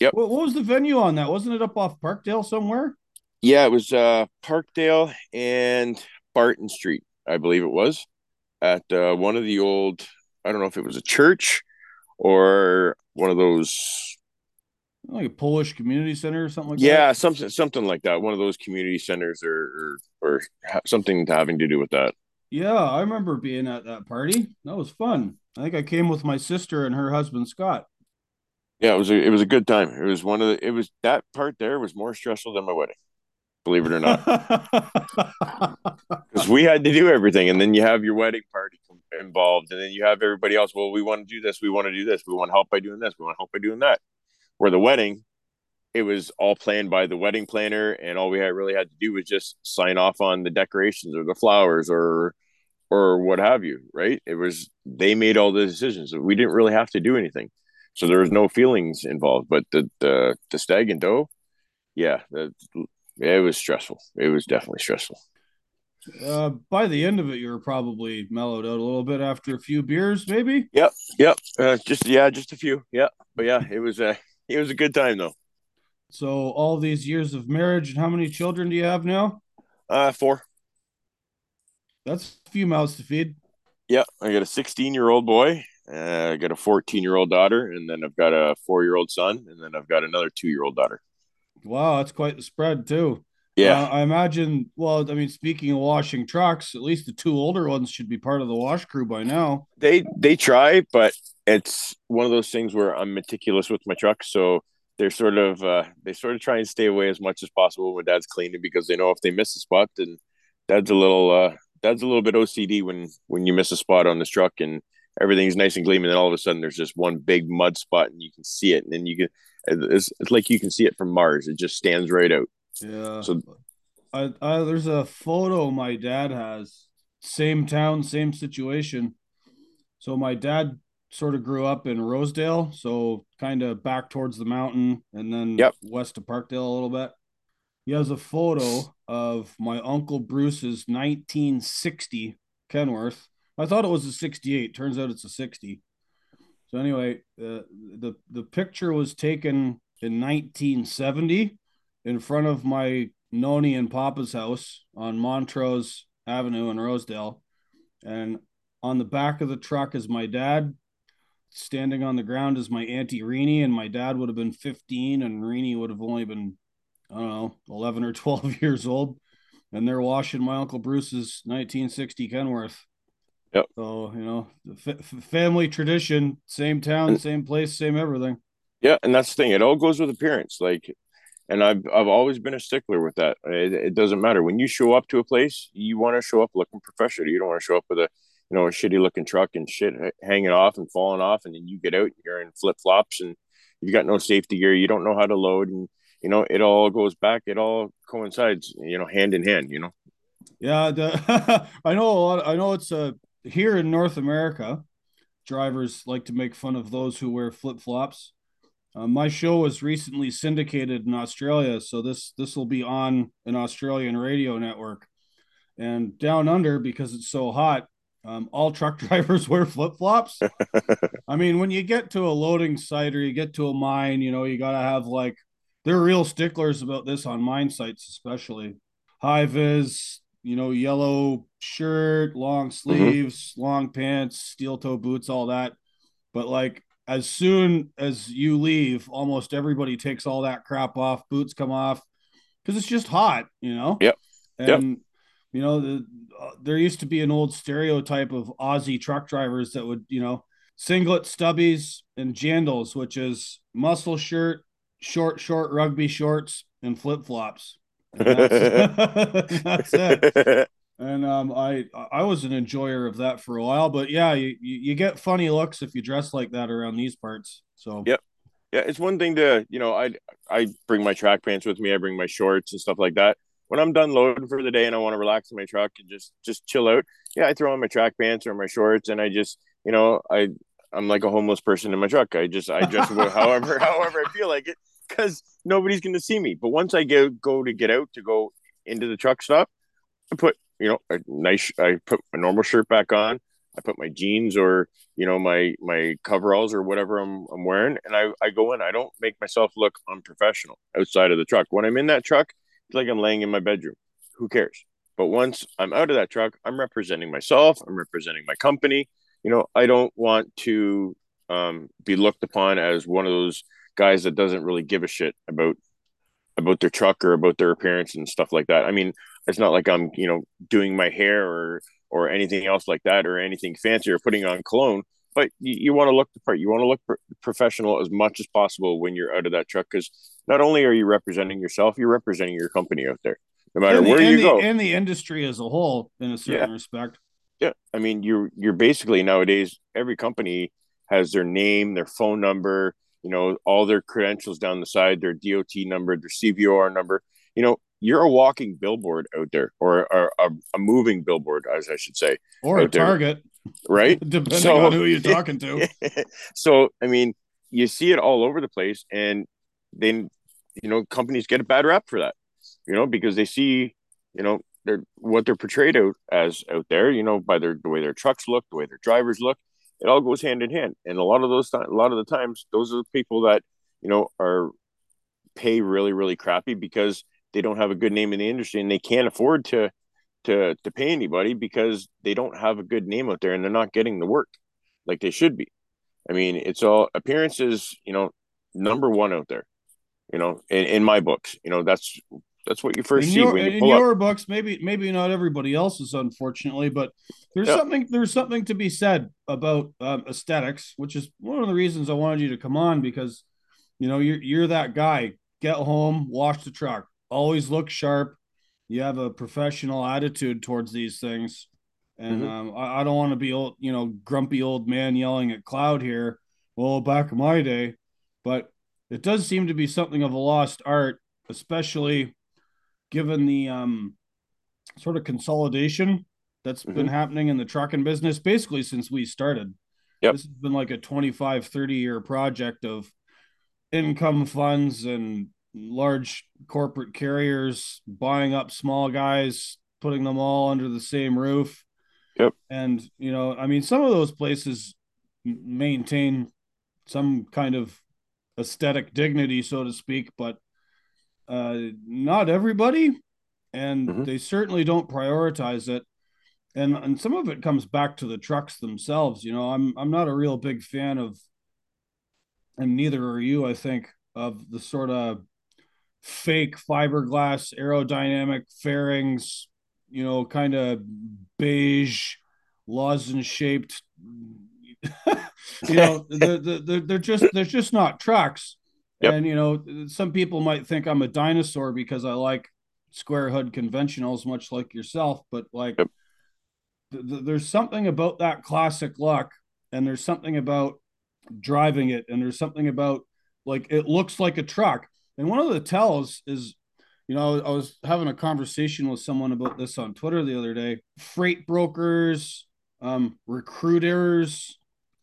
Yep. What, what was the venue on that? Wasn't it up off Parkdale somewhere? Yeah, it was uh, Parkdale and Barton Street, I believe it was, at uh, one of the old. I don't know if it was a church or one of those like a Polish community center or something like yeah, that. Yeah, something something like that. One of those community centers or or, or something having to do with that. Yeah, I remember being at that party. That was fun. I think I came with my sister and her husband Scott. Yeah, it was a it was a good time. It was one of the it was that part there was more stressful than my wedding. Believe it or not. Cuz we had to do everything and then you have your wedding party involved and then you have everybody else, well we want to do this, we want to do this, we want help by doing this, we want help by doing that. Where the wedding it was all planned by the wedding planner and all we had really had to do was just sign off on the decorations or the flowers or or what have you right it was they made all the decisions we didn't really have to do anything so there was no feelings involved but the the, the stag and doe yeah the, it was stressful it was definitely stressful Uh, by the end of it, you were probably mellowed out a little bit after a few beers, maybe. Yep, yep. Uh, just yeah, just a few. Yeah, but yeah, it was a it was a good time though. So all these years of marriage, and how many children do you have now? Uh, four. That's a few mouths to feed. Yeah, I got a 16 year old boy. Uh, I got a 14 year old daughter, and then I've got a four year old son, and then I've got another two year old daughter. Wow, that's quite the spread too. Yeah, Uh, I imagine. Well, I mean, speaking of washing trucks, at least the two older ones should be part of the wash crew by now. they they try, but it's one of those things where I'm meticulous with my truck, so they're sort of uh, they sort of try and stay away as much as possible when dad's cleaning because they know if they miss a spot, then dad's a little uh, dad's a little bit OCD when when you miss a spot on this truck and everything's nice and gleaming, and all of a sudden there's just one big mud spot and you can see it, and then you can it's, it's like you can see it from Mars. It just stands right out. Yeah. So I, I there's a photo my dad has. Same town, same situation. So my dad sort of grew up in Rosedale, so kind of back towards the mountain and then Yep. west of Parkdale a little bit. He has a photo of my uncle Bruce's 1960 Kenworth. I thought it was a 68. Turns out it's a 60. So anyway, uh, the the picture was taken in 1970 in front of my Noni and Papa's house on Montrose Avenue in Rosedale, and on the back of the truck is my dad. Standing on the ground is my auntie Reenie, and my dad would have been 15, and Reenie would have only been, I don't know, 11 or 12 years old. And they're washing my uncle Bruce's 1960 Kenworth. Yep. So you know, the f- f- family tradition, same town, same place, same everything. Yeah, and that's the thing. It all goes with appearance. Like, and I've I've always been a stickler with that. It, it doesn't matter when you show up to a place, you want to show up looking professional. You don't want to show up with a you know a shitty looking truck and shit hanging off and falling off, and then you get out and you're in flip flops and you've got no safety gear. You don't know how to load, and you know it all goes back. It all coincides. You know, hand in hand. You know. Yeah, the, I know a lot. I know it's a here in North America. Drivers like to make fun of those who wear flip flops. Uh, my show was recently syndicated in Australia, so this this will be on an Australian radio network. And down under, because it's so hot, um, all truck drivers wear flip flops. I mean, when you get to a loading site or you get to a mine, you know, you got to have like, they're real sticklers about this on mine sites, especially high vis, you know, yellow shirt, long sleeves, long pants, steel toe boots, all that. But like, as soon as you leave, almost everybody takes all that crap off, boots come off because it's just hot, you know? Yep. And, Yep. you know, the, uh, there used to be an old stereotype of Aussie truck drivers that would, you know, singlet stubbies and jandals, which is muscle shirt, short, short rugby shorts, and flip flops. That's, that's it. And um, I I was an enjoyer of that for a while, but yeah, you, you you get funny looks if you dress like that around these parts. So Yep. yeah, it's one thing to you know I I bring my track pants with me. I bring my shorts and stuff like that. When I'm done loading for the day and I want to relax in my truck and just just chill out, yeah, I throw on my track pants or my shorts and I just you know I I'm like a homeless person in my truck. I just I dress however however I feel like it because nobody's going to see me. But once I go go to get out to go into the truck stop, I put you know a nice I put my normal shirt back on. I put my jeans or you know my my coveralls or whatever I'm I'm wearing, and I I go in. I don't make myself look unprofessional outside of the truck. When I'm in that truck, it's like I'm laying in my bedroom. Who cares? But once I'm out of that truck, I'm representing myself. I'm representing my company. You know, I don't want to um, be looked upon as one of those guys that doesn't really give a shit about about their truck or about their appearance and stuff like that. I mean, it's not like I'm, you know, doing my hair or or anything else like that or anything fancy or putting on cologne. But you, you want to look the part. You want to look pro- professional as much as possible when you're out of that truck because not only are you representing yourself, you're representing your company out there. No matter the, where you the, go. and the industry as a whole, in a certain respect. Yeah, I mean, you're you're basically nowadays every company has their name, their phone number, you know, all their credentials down the side, their DOT number, their CVOR number. You know, you're a walking billboard out there, or, or a, a moving billboard, as I should say, Or a there. target, right? depending So- on who you're talking to. so, I mean, you see it all over the place, and then you know companies get a bad rap for that, you know, because they see, you know, they're what they're portrayed out as out there. You know, by their the way their trucks look, the way their drivers look, it all goes hand in hand. And a lot of those, a lot of the times, those are the people that you know are pay really really crappy because they don't have a good name in the industry and they can't afford to to to pay anybody because they don't have a good name out there and they're not getting the work like they should be. I mean, it's all appearances, you know, number one out there. You know, in, in my books, you know, that's that's what you first in see your, when you in your up. books. Maybe maybe not everybody else's, unfortunately, but there's Yeah. something there's something to be said about um, aesthetics, which is one of the reasons I wanted you to come on because you know you're you're that guy. Get home, wash the truck, always look sharp. You have a professional attitude towards these things, and Mhm. um, I, I don't want to be old, you know, grumpy old man yelling at cloud here. Well, back in my day, but it does seem to be something of a lost art, especially given the um, sort of consolidation that's been Mhm. happening in the trucking business basically since we started. Yep. This has been like a 25, 30 year project of income funds and large corporate carriers buying up small guys, putting them all under the same roof. Yep. And, you know, I mean, some of those places maintain some kind of aesthetic dignity, so to speak, but uh, not everybody. And Mhm. they certainly don't prioritize it. And, and some of it comes back to the trucks themselves. You know, I'm I'm not a real big fan of and neither are you, I think, of the sort of fake fiberglass aerodynamic fairings, you know, kind of beige, lozenge shaped. you know, they're, they're, they're just they're just not trucks. Yep. And you know, some people might think I'm a dinosaur because I like square hood conventionals, much like yourself. But like, Yep. th- th- there's something about that classic look, and there's something about driving it and there's something about like it looks like a truck and one of the tells is you know i was having a conversation with someone about this on twitter the other day freight brokers um, recruiters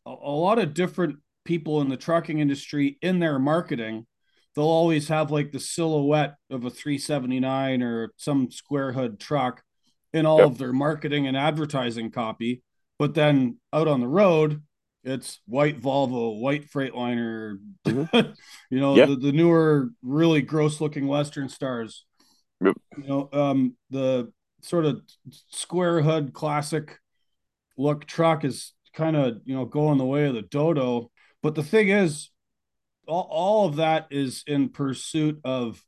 a, a lot of different people in the trucking industry in their marketing they'll always have like the silhouette of a 379 or some square hood truck in all Yep. of their marketing and advertising copy but then out on the road it's white Volvo, white Freightliner, Mhm. you know, Yeah. the, the newer, really gross looking Western stars. Yep. You know, um, the sort of square hood classic look truck is kind of, you know, going the way of the dodo. But the thing is, all, all of that is in pursuit of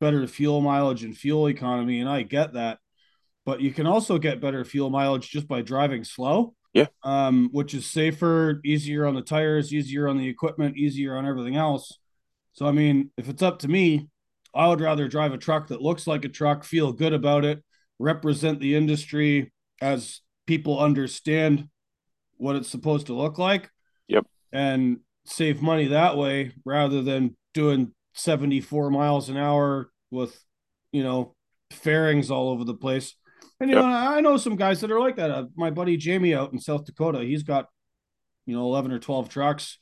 better fuel mileage and fuel economy. And I get that. But you can also get better fuel mileage just by driving slow Yeah. um, which is safer, easier on the tires, easier on the equipment, easier on everything else. So, I mean, if it's up to me, I would rather drive a truck that looks like a truck, feel good about it, represent the industry as people understand what it's supposed to look like. Yep. And save money that way rather than doing 74 miles an hour with, you know, fairings all over the place. And you Yep. know, I know some guys that are like that. Uh, my buddy Jamie out in South Dakota, he's got, you know, 11 or 12 trucks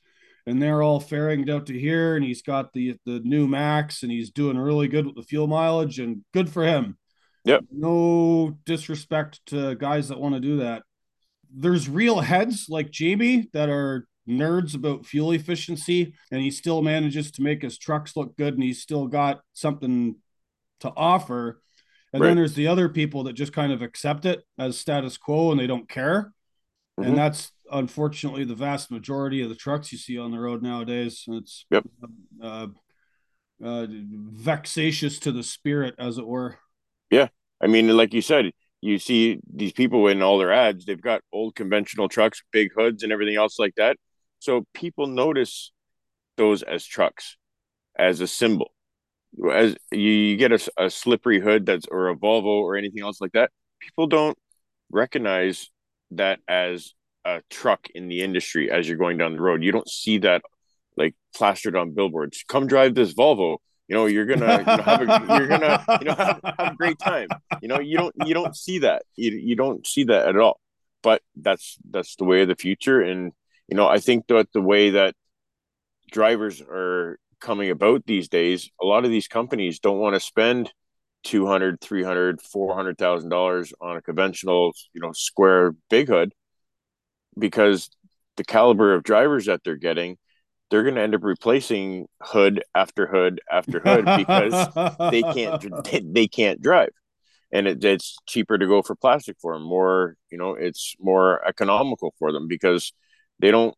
and they're all fairinged out to here and he's got the the new Max and he's doing really good with the fuel mileage and good for him. Yep. No disrespect to guys that want to do that. There's real heads like Jamie that are nerds about fuel efficiency and he still manages to make his trucks look good and he's still got something to offer. And Right. then there's the other people that just kind of accept it as status quo and they don't care. Mhm. And that's unfortunately the vast majority of the trucks you see on the road nowadays. It's Yep. uh, uh, vexatious to the spirit, as it were. Yeah, I mean, like you said, you see these people in all their ads, they've got old conventional trucks, big hoods, and everything else like that. So people notice those as trucks, as a symbol. As you, you get a, a slippery hood that's or a Volvo or anything else like that, people don't recognize that as a truck in the industry as you're going down the road. You don't see that like plastered on billboards. Come drive this Volvo. You know, you're gonna you know, have a you're gonna you know have, have a great time. You know, you don't you don't see that. You you don't see that at all. But that's that's the way of the future. And you know, I think that the way that drivers are coming about these days, a lot of these companies don't want to spend 200 300 400000 dollars on a conventional you know square big hood because the caliber of drivers that they're getting they're going to end up replacing hood after hood after hood because they can't they can't drive. And it, it's cheaper to go for plastic for them more you know it's more economical for them because they don't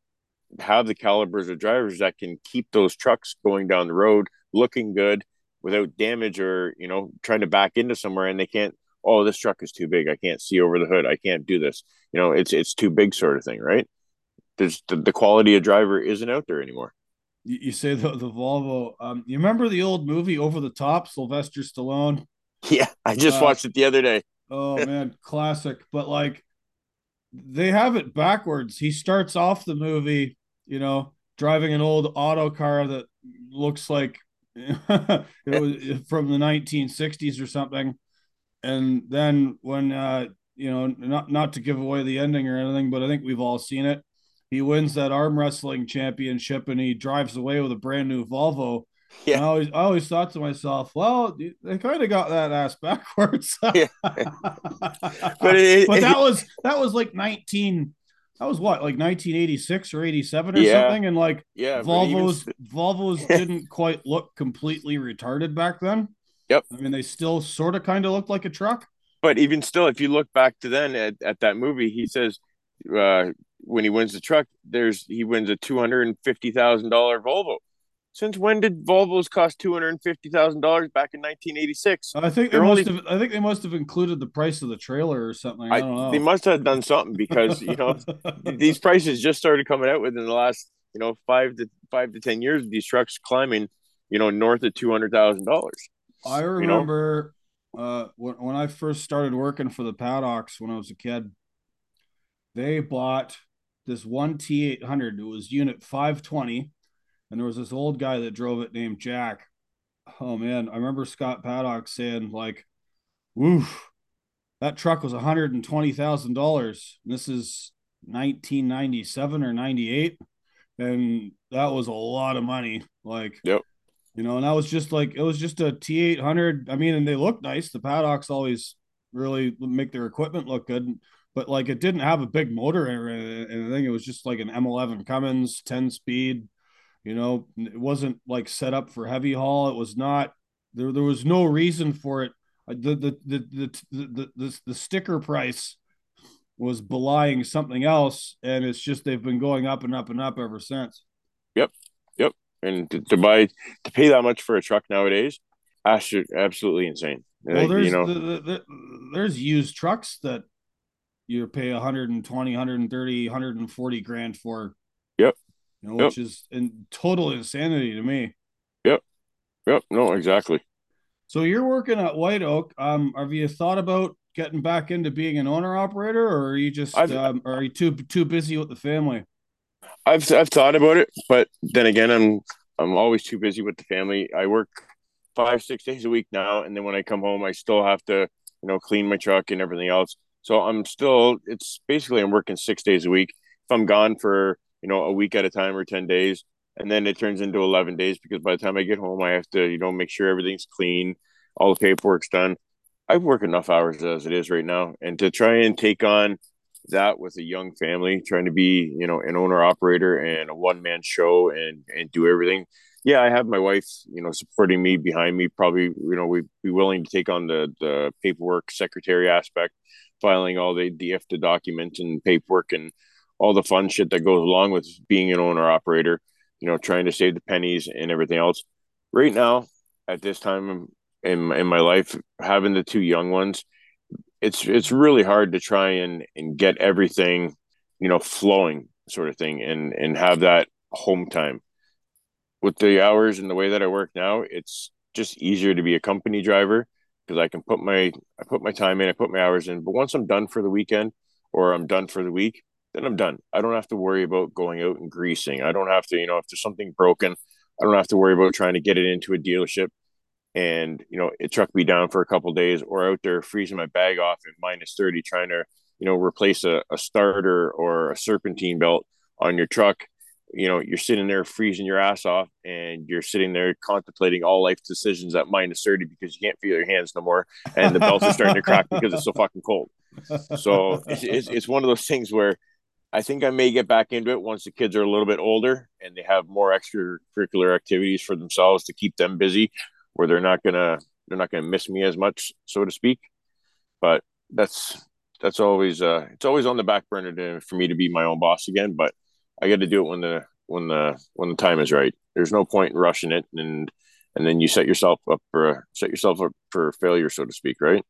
have the calibers of drivers that can keep those trucks going down the road looking good without damage or you know trying to back into somewhere and they can't oh this truck is too big. I can't see over the hood. I can't do this. You know it's it's too big sort of thing right? There's the, the quality of driver isn't out there anymore. You, you say the, the volvo um you remember the old movie over the top sylvester stallone? Yeah i just uh, watched it the other day. Oh man classic. But like they have it backwards he starts off the movie you know driving an old Autocar that looks like it was from the 1960s or something. And then when uh, you know, not not to give away the ending or anything, but I think we've all seen it. He wins that arm wrestling championship and he drives away with a brand new Volvo. Yeah. I always, I always thought to myself, well, they kind of got that ass backwards. yeah. but it, but that was that was like 19 that was what like 1986 or 87 or yeah. something and like yeah volvos even... volvos didn't quite look completely retarded back then yep i mean they still sort of kind of looked like a truck but even still if you look back to then at, at that movie he says uh, when he wins the truck there's he wins a $250000 volvo since when did Volvos cost two hundred and fifty thousand dollars back in nineteen eighty six? I think they must only... have. I think they must have included the price of the trailer or something. I, I don't know. They must have done something because you know these prices just started coming out within the last you know five to five to ten years. These trucks climbing, you know, north of two hundred thousand dollars. I remember you know? uh, when when I first started working for the paddocks when I was a kid. They bought this one T eight hundred. It was unit five twenty and there was this old guy that drove it named Jack. Oh man, I remember Scott Paddock saying like, "Woof, that truck was one hundred and twenty thousand dollars. This is nineteen ninety seven or ninety eight, and that was a lot of money. Like, yep." You know, and that was just like it was just a T eight hundred. I mean, and they look nice. The paddocks always really make their equipment look good, but like it didn't have a big motor or anything. It was just like an M11 Cummins, ten speed, you know, it wasn't like set up for heavy haul. It was not there. There was no reason for it. Uh, the the the the the, the, the sticker price was belying something else, and it's just they've been going up and up and up ever since. Yep, yep. And to, to buy to pay that much for a truck nowadays, absolutely insane. Well, there's you know, the, the, there's used trucks that you pay 120, 130, 140 grand for. You know, yep. which is in total insanity to me. Yep. Yep. No, exactly. So you're working at White Oak. Um, have you thought about getting back into being an owner operator, or are you just um, are you too too busy with the family? I've I've thought about it, but then again, I'm I'm always too busy with the family. I work five six days a week now, and then when I come home, I still have to you know clean my truck and everything else. So I'm still it's basically I'm working six days a week. If I'm gone for you know, a week at a time or 10 days. And then it turns into 11 days because by the time I get home, I have to, you know, make sure everything's clean, all the paperwork's done. I work enough hours as it is right now. And to try and take on that with a young family, trying to be, you know, an owner operator and a one man show and, and do everything. Yeah, I have my wife, you know, supporting me behind me. Probably, you know, we'd be willing to take on the, the paperwork secretary aspect, filing all the, the IFTA documents and paperwork and, all the fun shit that goes along with being an owner operator, you know, trying to save the pennies and everything else. Right now, at this time in in my life, having the two young ones, it's it's really hard to try and and get everything, you know, flowing sort of thing and and have that home time. With the hours and the way that I work now, it's just easier to be a company driver because I can put my I put my time in, I put my hours in. But once I'm done for the weekend or I'm done for the week, then I'm done. I don't have to worry about going out and greasing. I don't have to, you know, if there's something broken, I don't have to worry about trying to get it into a dealership and, you know, it truck me down for a couple days or out there freezing my bag off at minus 30 trying to, you know, replace a, a starter or a serpentine belt on your truck you know you're sitting there freezing your ass off and you're sitting there contemplating all life decisions at minus 30 because you can't feel your hands no more and the belts are starting to crack because it's so fucking cold so it's, it's, it's one of those things where i think i may get back into it once the kids are a little bit older and they have more extracurricular activities for themselves to keep them busy where they're not gonna they're not gonna miss me as much so to speak but that's that's always uh it's always on the back burner to, for me to be my own boss again but I got to do it when the when the when the time is right. There's no point in rushing it, and and then you set yourself up for set yourself up for failure, so to speak, right?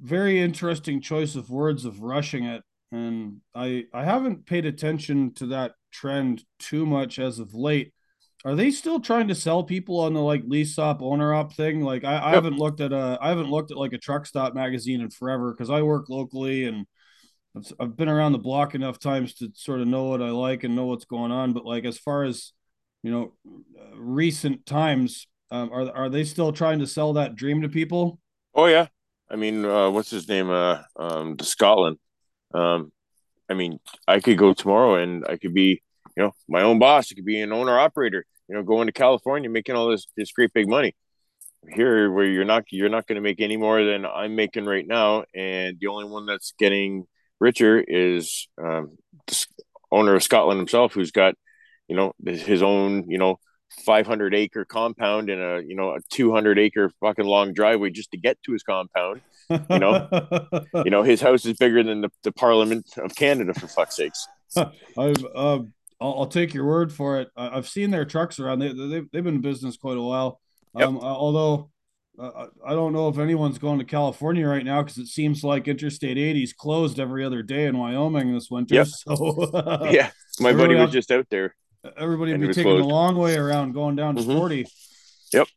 Very interesting choice of words of rushing it, and I I haven't paid attention to that trend too much as of late. Are they still trying to sell people on the like lease up owner up thing? Like I, I yep. haven't looked at a I haven't looked at like a truck stop magazine in forever because I work locally and I've, been around the block enough times to sort of know what I like and know what's going on. But like as far as you know, recent times, um, are are they still trying to sell that dream to people? Oh yeah, I mean, uh, what's his name? Uh, um, to Scotlynn. Um, I mean, I could go tomorrow and I could be, you know, my own boss. I could be an owner operator. You know, going to California, making all this this great big money. Here, where you're not you're not going to make any more than I'm making right now, and the only one that's getting Richer is um, owner of Scotlynn himself, who's got you know his own you know 500 acre compound and a you know a 200 acre fucking long driveway just to get to his compound. You know, you know his house is bigger than the, the Parliament of Canada for fuck's sakes. I've uh, I'll, I'll, take your word for it. I've seen their trucks around. They they've, they've been in business quite a while. Yep. Um, although uh, I don't know if anyone's going to California right now because it seems like Interstate 80's closed every other day in Wyoming this winter. Yep. So yeah, my buddy was just out there. Everybody be taking closed. a long way around going down to mm-hmm. 40. Yep.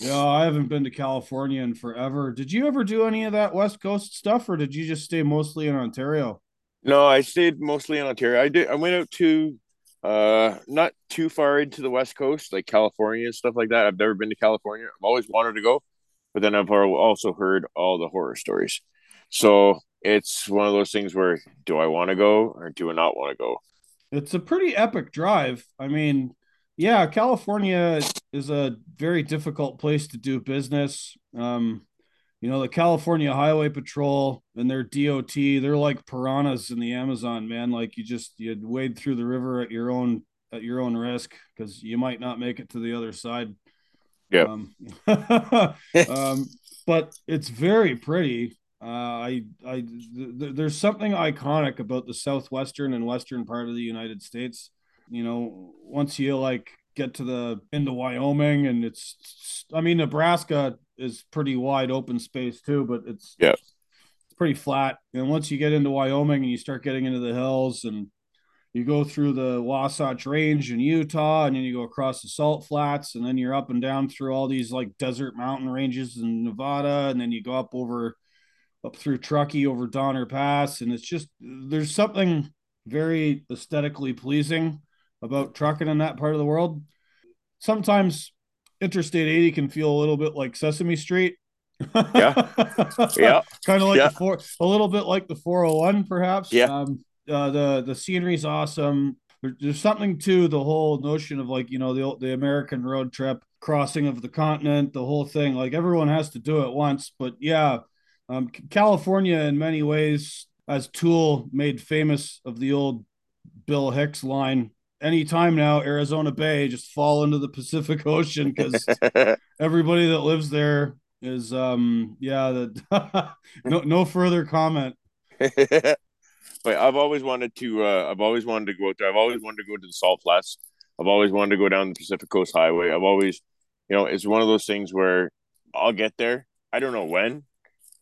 Yeah, I haven't been to California in forever. Did you ever do any of that West Coast stuff, or did you just stay mostly in Ontario? No, I stayed mostly in Ontario. I did. I went out to uh, not too far into the West Coast, like California and stuff like that. I've never been to California. I've always wanted to go, but then I've also heard all the horror stories. So it's one of those things where do I want to go or do I not want to go? It's a pretty epic drive. I mean, yeah, California is a very difficult place to do business. Um, you know, the California Highway Patrol and their DOT, they're like piranhas in the Amazon, man. Like you just you wade through the river at your own at your own risk because you might not make it to the other side. Yeah. Um, um, but it's very pretty. Uh, I, I, th- there's something iconic about the southwestern and western part of the United States. You know, once you like get to the into Wyoming and it's, I mean, Nebraska is pretty wide open space too, but it's yeah, it's pretty flat. And once you get into Wyoming and you start getting into the hills and you go through the Wasatch Range in Utah, and then you go across the Salt Flats, and then you're up and down through all these like desert mountain ranges in Nevada, and then you go up over up through Truckee over Donner Pass, and it's just there's something very aesthetically pleasing about trucking in that part of the world. Sometimes Interstate 80 can feel a little bit like Sesame Street. yeah. Yeah. kind of like yeah. the four, a little bit like the 401, perhaps. Yeah. Um, uh, the the scenery's awesome. There, there's something to the whole notion of like you know the the American road trip, crossing of the continent, the whole thing. Like everyone has to do it once, but yeah, um, California in many ways, as Tool made famous of the old Bill Hicks line, anytime now arizona bay just fall into the pacific ocean because everybody that lives there is um yeah that no no further comment. But i've always wanted to uh i've always wanted to go out there i've always wanted to go to the salt flats i've always wanted to go down the pacific coast highway. I've always you know it's one of those things where i'll get there. I don't know when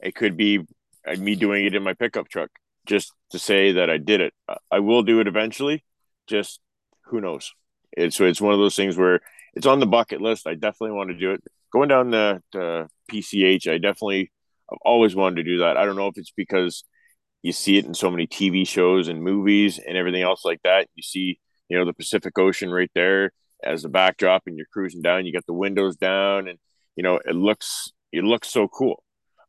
it could be uh, me doing it in my pickup truck just to say that i did it i will do it eventually just who knows? It's it's one of those things where it's on the bucket list. I definitely want to do it. Going down the, the PCH, I definitely I've always wanted to do that. I don't know if it's because you see it in so many TV shows and movies and everything else like that. You see, you know, the Pacific Ocean right there as the backdrop, and you're cruising down. You got the windows down, and you know it looks it looks so cool.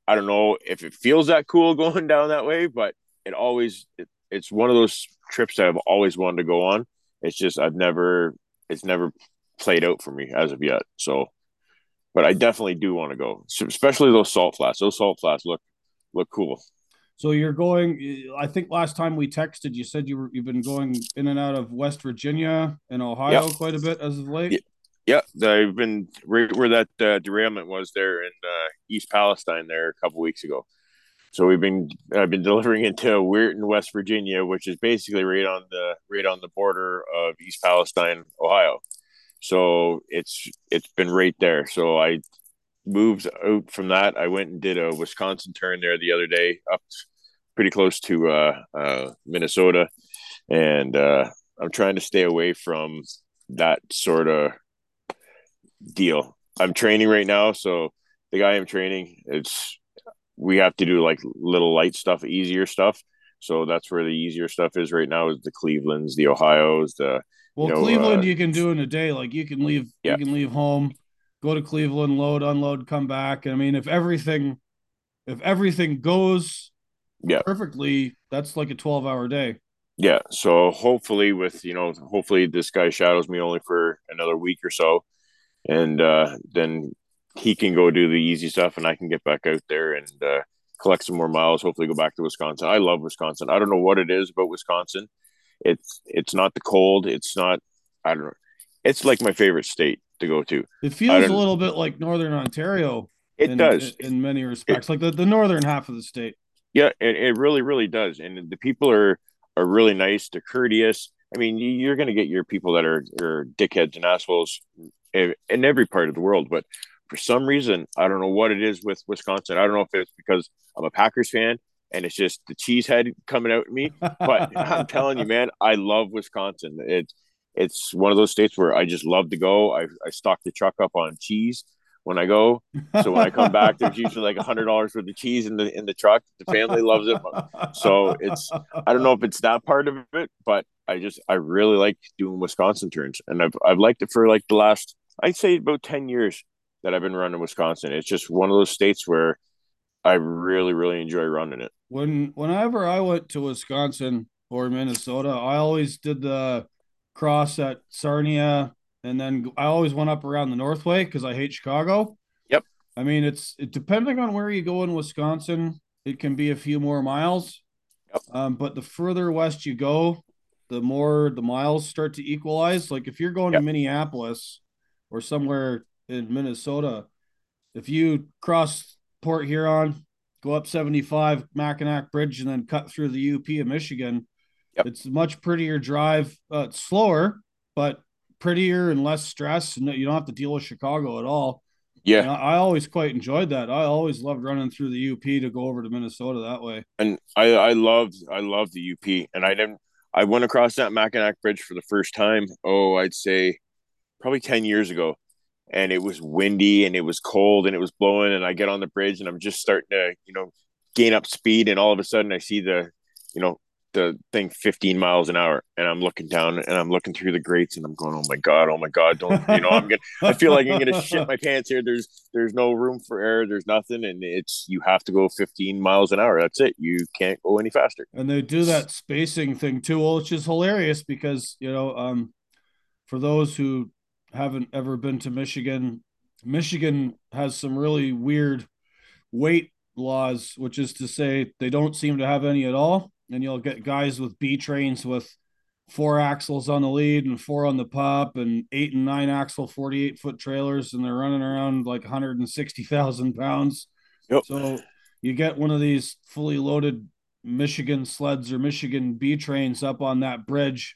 I don't know if it feels that cool going down that way, but it always it, it's one of those trips that I've always wanted to go on It's just I've never it's never played out for me as of yet. So, but I definitely do want to go, especially those salt flats. Those salt flats look look cool. So you're going. I think last time we texted, you said you were you've been going in and out of West Virginia and Ohio yep. quite a bit as of late. Yeah, yeah I've been right where that uh, derailment was there in uh, East Palestine there a couple weeks ago. So we've been I've been delivering into Weirton, West Virginia, which is basically right on the right on the border of East Palestine, Ohio. So it's it's been right there. So I moved out from that. I went and did a Wisconsin turn there the other day, up pretty close to uh, uh, Minnesota, and uh, I'm trying to stay away from that sort of deal. I'm training right now, so the guy I'm training, it's we have to do like little light stuff, easier stuff. So that's where the easier stuff is right now is the Clevelands, the Ohio's, the well, you know, Cleveland uh, you can do in a day. Like you can leave, yeah. you can leave home, go to Cleveland, load, unload, come back. I mean, if everything, if everything goes yeah perfectly, that's like a twelve hour day. Yeah. So hopefully, with you know, hopefully this guy shadows me only for another week or so, and uh, then he can go do the easy stuff, and I can get back out there and uh, collect some more miles. Hopefully, go back to Wisconsin. I love Wisconsin. I don't know what it is about Wisconsin. It's it's not the cold. It's not. I don't know. It's like my favorite state to go to. It feels a little bit like Northern Ontario. It in, does in, in many respects, it, like the, the northern half of the state. Yeah, it, it really, really does, and the people are are really nice. They're courteous. I mean, you're going to get your people that are, are dickheads and assholes in, every part of the world, but for some reason, I don't know what it is with Wisconsin. I don't know if it's because I'm a Packers fan and it's just the cheesehead coming out in me. But I'm telling you, man, I love Wisconsin. It's it's one of those states where I just love to go. I, I stock the truck up on cheese when I go. So when I come back, there's usually like a hundred dollars worth of cheese in the in the truck. The family loves it. So it's I don't know if it's that part of it, but I just I really like doing Wisconsin turns, and I've I've liked it for like the last I'd say about ten years that I've been running Wisconsin. It's just one of those states where I really really enjoy running it. When whenever I went to Wisconsin or Minnesota, I always did the cross at Sarnia, and then I always went up around the Northway because I hate Chicago. Yep. I mean, it's it, depending on where you go in Wisconsin, it can be a few more miles. Yep. Um, but the further west you go, the more the miles start to equalize. Like if you're going yep. to Minneapolis or somewhere in Minnesota, if you cross Port Huron, go up 75 Mackinac Bridge, and then cut through the UP of Michigan, Yep. It's a much prettier drive. Uh, it's slower, but prettier and less stress. And you don't have to deal with Chicago at all. Yeah. And I, I always quite enjoyed that. I always loved running through the UP to go over to Minnesota that way. And I, I loved, I loved the UP. And I didn't, I went across that Mackinac Bridge for the first time. Oh, I'd say probably 10 years ago. And it was windy and it was cold and it was blowing. And I get on the bridge and I'm just starting to, you know, gain up speed. And all of a sudden I see the, you know, the thing 15 miles an hour and I'm looking down and I'm looking through the grates and I'm going, Oh my God, oh my God, don't you know, I'm gonna I feel like I'm gonna shit my pants here. There's there's no room for error, there's nothing, and it's you have to go 15 miles an hour. That's it. You can't go any faster. And they do that spacing thing too, which is hilarious because you know, um for those who haven't ever been to Michigan, Michigan has some really weird weight laws, which is to say they don't seem to have any at all and you'll get guys with B trains with four axles on the lead and four on the pop and eight and nine axle 48 foot trailers and they're running around like 160,000 pounds. Yep. So you get one of these fully loaded Michigan sleds or Michigan B trains up on that bridge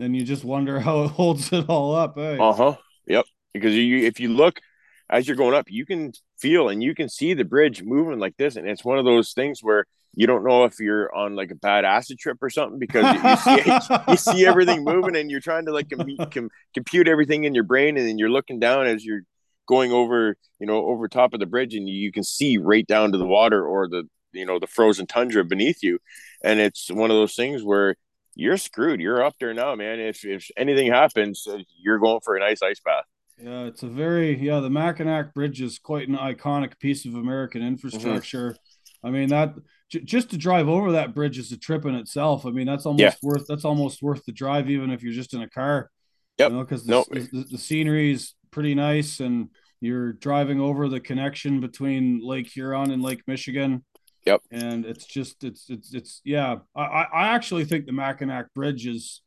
and you just wonder how it holds it all up. Eh? Uh-huh. Yep. Because you if you look as you're going up, you can feel and you can see the bridge moving like this and it's one of those things where you don't know if you're on like a bad acid trip or something because you see you see everything moving and you're trying to like com- com- compute everything in your brain and then you're looking down as you're going over you know over top of the bridge and you can see right down to the water or the you know the frozen tundra beneath you and it's one of those things where you're screwed you're up there now man if if anything happens uh, you're going for a nice ice bath yeah it's a very yeah the mackinac bridge is quite an iconic piece of american infrastructure mm-hmm I mean that j- just to drive over that bridge is a trip in itself. I mean that's almost Yeah. worth that's almost worth the drive even if you're just in a car. Yep. You know, because the, No. the, the scenery is pretty nice and you're driving over the connection between Lake Huron and Lake Michigan. Yep. And it's just it's it's it's yeah. I I actually think the Mackinac Bridge is,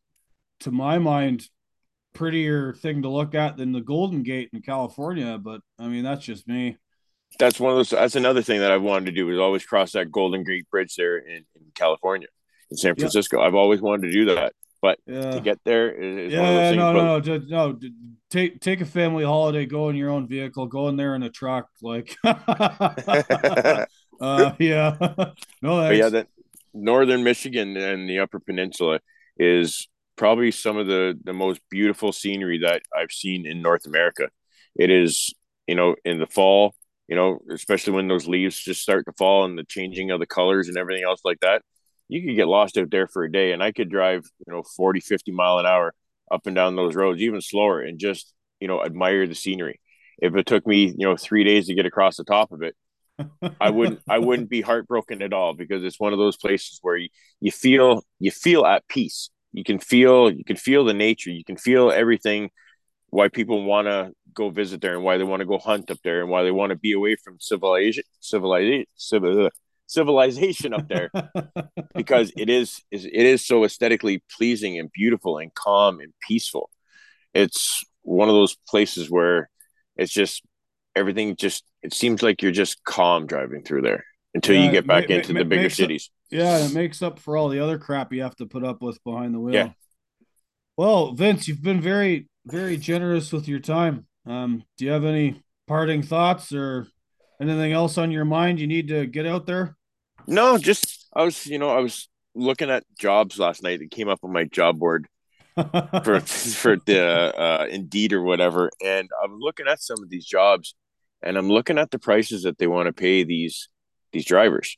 to my mind, prettier thing to look at than the Golden Gate in California. But I mean that's just me. That's one of those. That's another thing that I've wanted to do is always cross that Golden Gate Bridge there in, in California, in San. Francisco. I've always wanted to do that, but Yeah. to get there is, is one of those Yeah, no, no, no, no. Take take a family holiday. Go in your own vehicle. Go in there in a truck. Like, uh, yeah, no, yeah, that northern Michigan and the Upper Peninsula is probably some of the the most beautiful scenery that I've seen in North America. It is, you know, in the fall, you know, especially when those leaves just start to fall and the changing of the colors and everything else like that. You could get lost out there for a day and I could drive, you know, 40, 50 mile an hour up and down those roads, even slower, and just, you know, admire the scenery. If it took me, you know, three days to get across the top of it, I wouldn't I wouldn't be heartbroken at all because it's one of those places where you, you feel you feel at peace. You can feel you can feel the nature. You can feel everything why people want to go visit there and why they want to go hunt up there and why they want to be away from civilization civilization civil, civilization up there because it is is- it is so aesthetically pleasing and beautiful and calm and peaceful. It's one of those places where it's just everything just it seems like you're just calm driving through there until Yeah, you get back ma- into ma- the bigger cities. yeah, and it makes up for all the other crap you have to put up with behind the wheel. Yeah. Well, Vince, you've been very, very generous with your time. Um, do you have any parting thoughts or anything else on your mind you need to get out there? No, just I was you know I was looking at jobs last night. It came up on my job board for for the uh, Indeed or whatever, and I'm looking at some of these jobs, and I'm looking at the prices that they want to pay these these drivers.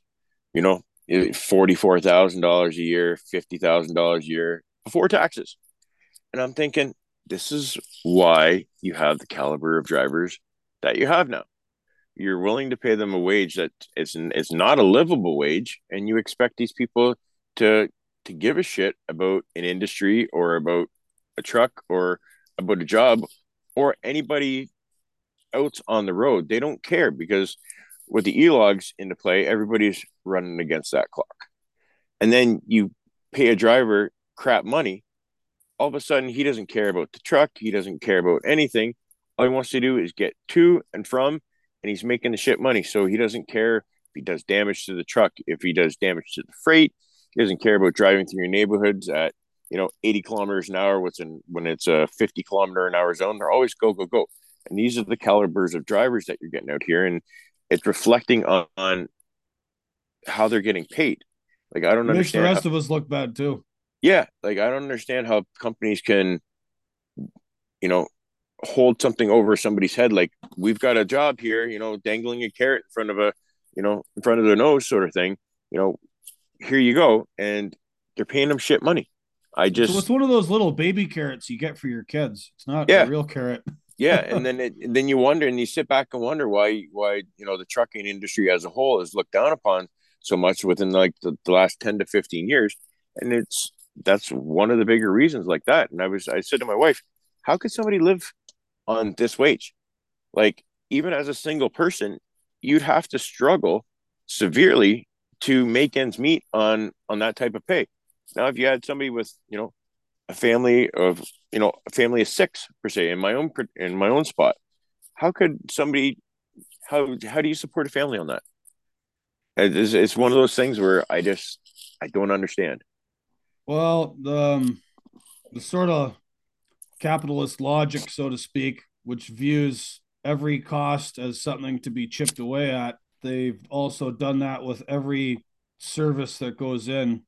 You know, eh, forty four thousand dollars a year, fifty thousand dollars a year before taxes, and I'm thinking this is why you have the caliber of drivers that you have now. You're willing to pay them a wage that is it's not a livable wage, and you expect these people to to give a shit about an industry or about a truck or about a job or anybody else on the road. They don't care because with the e-logs into play, everybody's running against that clock. And then you pay a driver crap money. All of a sudden, he doesn't care about the truck. He doesn't care about anything. All he wants to do is get to and from, and he's making the shit money. So he doesn't care if he does damage to the truck, if he does damage to the freight. He doesn't care about driving through your neighborhoods at you know 80 kilometers an hour. What's in when it's a 50 kilometer an hour zone? They're always go go go. And these are the calibers of drivers that you're getting out here, and it's reflecting on, on how they're getting paid. Like I don't understand. Makes the rest how- of us look bad too. yeah, like I don't understand how companies can, you know, hold something over somebody's head. Like we've got a job here, you know, dangling a carrot in front of a, you know, in front of their nose, sort of thing. You know, here you go, and they're paying them shit money. I just so it's one of those little baby carrots you get for your kids. It's not Yeah. a real carrot. Yeah and then it, and then you wonder and you sit back and wonder why why you know the trucking industry as a whole is looked down upon so much within like the, the last 10 to 15 years and it's that's one of the bigger reasons like that and i was i said to my wife how could somebody live on this wage? Like even as a single person you'd have to struggle severely to make ends meet on on that type of pay. Now if you had somebody with you know a family of you know a family of six per se in my own in my own spot. How could somebody how how do you support a family on that? It's, it's one of those things where i just i don't understand. Well, the um, the sort of capitalist logic, so to speak, which views every cost as something to be chipped away at, they've also done that with every service that goes in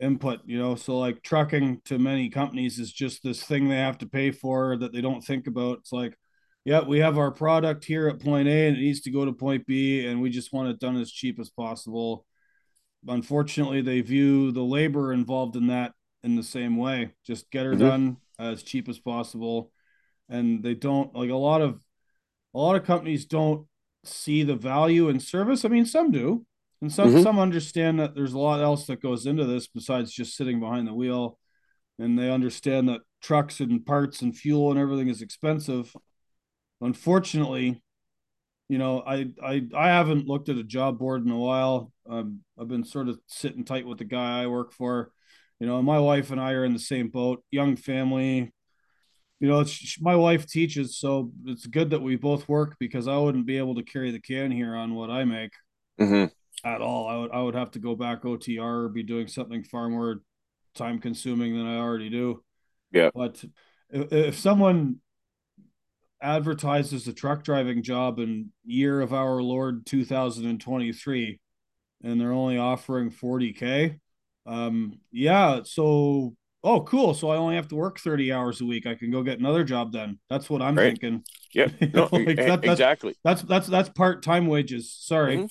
input, you know. So like trucking to many companies is just this thing they have to pay for that they don't think about. It's like, yeah, we have our product here at point A and it needs to go to point B, and we just want it done as cheap as possible unfortunately they view the labor involved in that in the same way just get her Mhm. done as cheap as possible and they don't like a lot of a lot of companies don't see the value in service i mean some do And some mm-hmm. some understand that there's a lot else that goes into this besides just sitting behind the wheel, and they understand that trucks and parts and fuel and everything is expensive. Unfortunately, you know, I I I haven't looked at a job board in a while. Um, I've been sort of sitting tight with the guy I work for. You know, my wife and I are in the same boat. Young family. You know, it's my wife teaches, so it's good that we both work because I wouldn't be able to carry the can here on what I make. Mm-hmm at all. I would I would have to go back OTR or be doing something far more time consuming than I already do. Yeah. But if, if someone advertises a truck driving job in year of our Lord 2023 and they're only offering 40k, um, yeah, so oh cool so i only have to work 30 hours a week i can go get another job then that's what i'm right. thinking yeah no, like that, that's, exactly that's that's that's part-time wages sorry mm-hmm.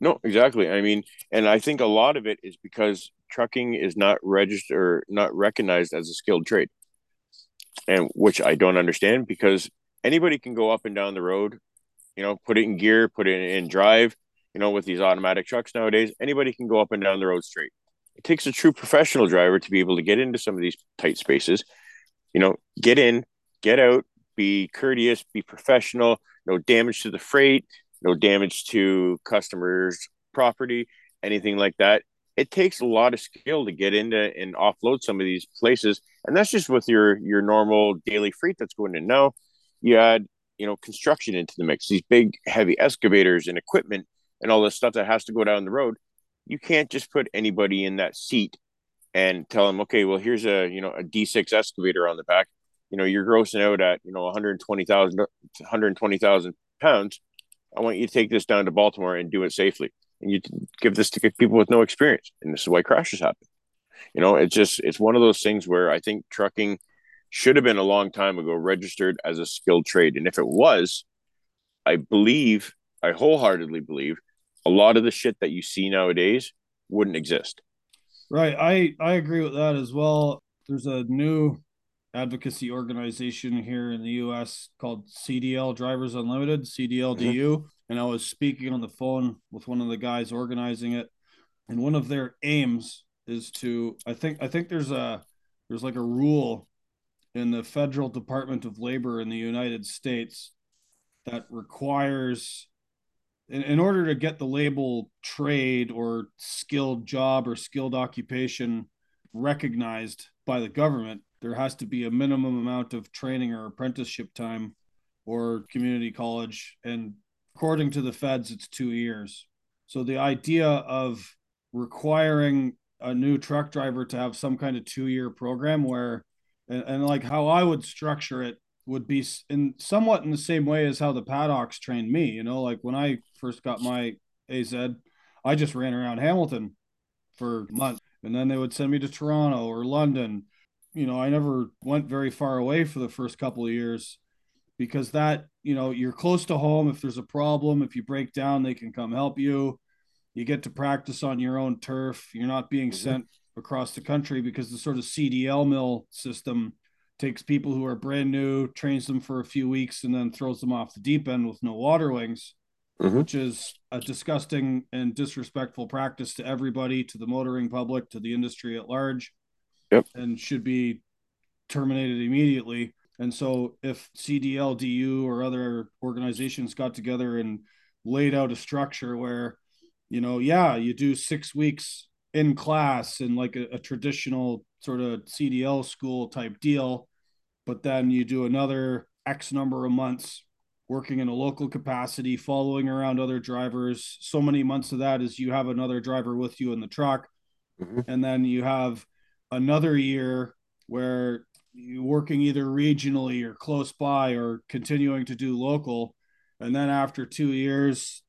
No, exactly. I mean, and I think a lot of it is because trucking is not registered or not recognized as a skilled trade. And which I don't understand because anybody can go up and down the road, you know, put it in gear, put it in drive, you know, with these automatic trucks nowadays, anybody can go up and down the road straight. It takes a true professional driver to be able to get into some of these tight spaces, you know, get in, get out, be courteous, be professional, no damage to the freight, no damage to customers' property, anything like that. It takes a lot of skill to get into and offload some of these places, and that's just with your your normal daily freight that's going in. Now, you add you know construction into the mix, these big heavy excavators and equipment and all this stuff that has to go down the road. You can't just put anybody in that seat and tell them, okay, well, here's a you know a D6 excavator on the back. You know, you're grossing out at you know 120,000 120,000 pounds I want you to take this down to Baltimore and do it safely. And you give this to people with no experience. And this is why crashes happen. You know, it's just, it's one of those things where I think trucking should have been a long time ago registered as a skilled trade. And if it was, I believe, I wholeheartedly believe a lot of the shit that you see nowadays wouldn't exist. Right. I, I agree with that as well. There's a new advocacy organization here in the US called CDL Drivers Unlimited, CDLDU. Mm-hmm. And I was speaking on the phone with one of the guys organizing it. And one of their aims is to I think I think there's a there's like a rule in the federal department of labor in the United States that requires in, in order to get the label trade or skilled job or skilled occupation recognized by the government there has to be a minimum amount of training or apprenticeship time or community college. And according to the feds it's 2 years. So the idea of requiring a new truck driver to have some kind of 2 year program where and, and like how I would structure it would be in somewhat in the same way as how the paddocks trained me you know like when I first got my AZ I just ran around Hamilton for months. And then they would send me to Toronto or London you know, I never went very far away for the first couple of years because that, you know, you're close to home. If there's a problem, if you break down, they can come help you. You get to practice on your own turf. You're not being mm-hmm. sent across the country because the sort of CDL mill system takes people who are brand new, trains them for a few weeks, and then throws them off the deep end with no water wings, mm-hmm. which is a disgusting and disrespectful practice to everybody, to the motoring public, to the industry at large yep. and should be terminated immediately. And so, if CDLDU or other organizations got together and laid out a structure where, you know, yeah, you do six weeks in class in like a, a traditional sort of CDL school type deal, but then you do another X number of months working in a local capacity, following around other drivers. So many months of that is you have another driver with you in the truck. Mm-hmm. And then you have another year where you're working either regionally or close by or continuing to do local. And then after two years,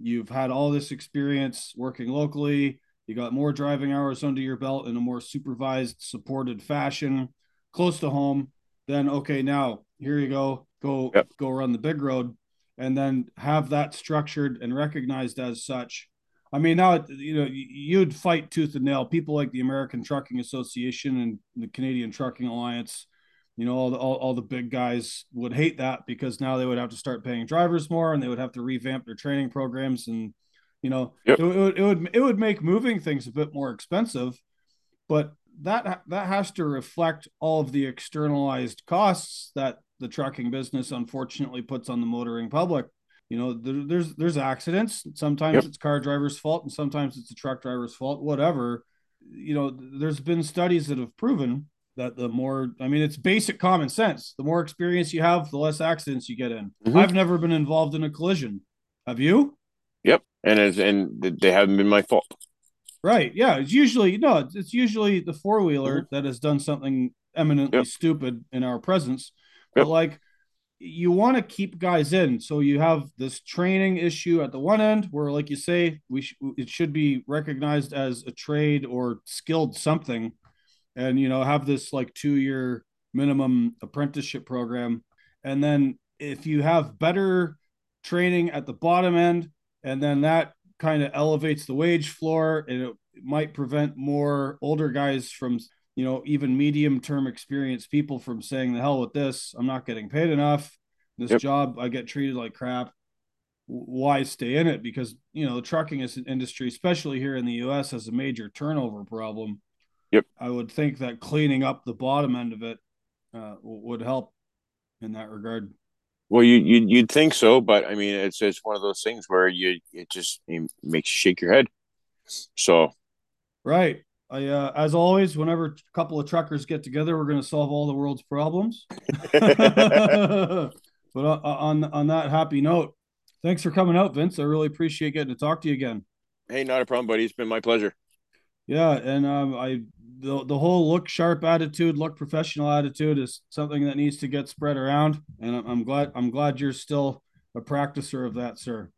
you've had all this experience working locally. You got more driving hours under your belt in a more supervised, supported fashion, close to home. Then, okay, now here you go, go, yep. go run the big road, and then have that structured and recognized as such I mean, now you know you'd fight tooth and nail. People like the American Trucking Association and the Canadian Trucking Alliance, you know, all the all, all the big guys would hate that because now they would have to start paying drivers more, and they would have to revamp their training programs, and You know, Yep. it, would it would it would make moving things a bit more expensive, but that that has to reflect all of the externalized costs that the trucking business unfortunately puts on the motoring public. You know, there, there's there's accidents. Sometimes Yep. it's car driver's fault, and sometimes it's a truck driver's fault. Whatever. You know, there's been studies that have proven that the more I mean, it's basic common sense. The more experience you have, the less accidents you get in. Mhm. I've never been involved in a collision. Have you? Yep. And it's, and they haven't been my fault. Right. Yeah. It's usually no. It's, it's usually the four wheeler that has done something eminently Yep. stupid in our presence. Yep. But like, you want to keep guys in, so you have this training issue at the one end, where, like you say, we sh- it should be recognized as a trade or skilled something, and you know have this like two year minimum apprenticeship program, and then if you have better training at the bottom end, and then that kind of elevates the wage floor and it might prevent more older guys from you know even medium term experienced people from saying the hell with this i'm not getting paid enough this Yep. job i get treated like crap why stay in it because you know the trucking is- an industry especially here in the us has a major turnover problem Yep. i would think that cleaning up the bottom end of it uh, would help in that regard Well, you you you'd think so, but I mean, it's it's one of those things where you it just it makes you shake your head. So Right. I uh, as always, whenever a couple of truckers get together, we're going to solve all the world's problems. but on, on on that happy note, thanks for coming out, Vince. I really appreciate getting to talk to you again. hey, not a problem, buddy. It's been my pleasure. Yeah, and um, I the the whole look sharp attitude, look professional attitude is something that needs to get spread around, and I'm, I'm glad I'm glad you're still a practicer of that, sir.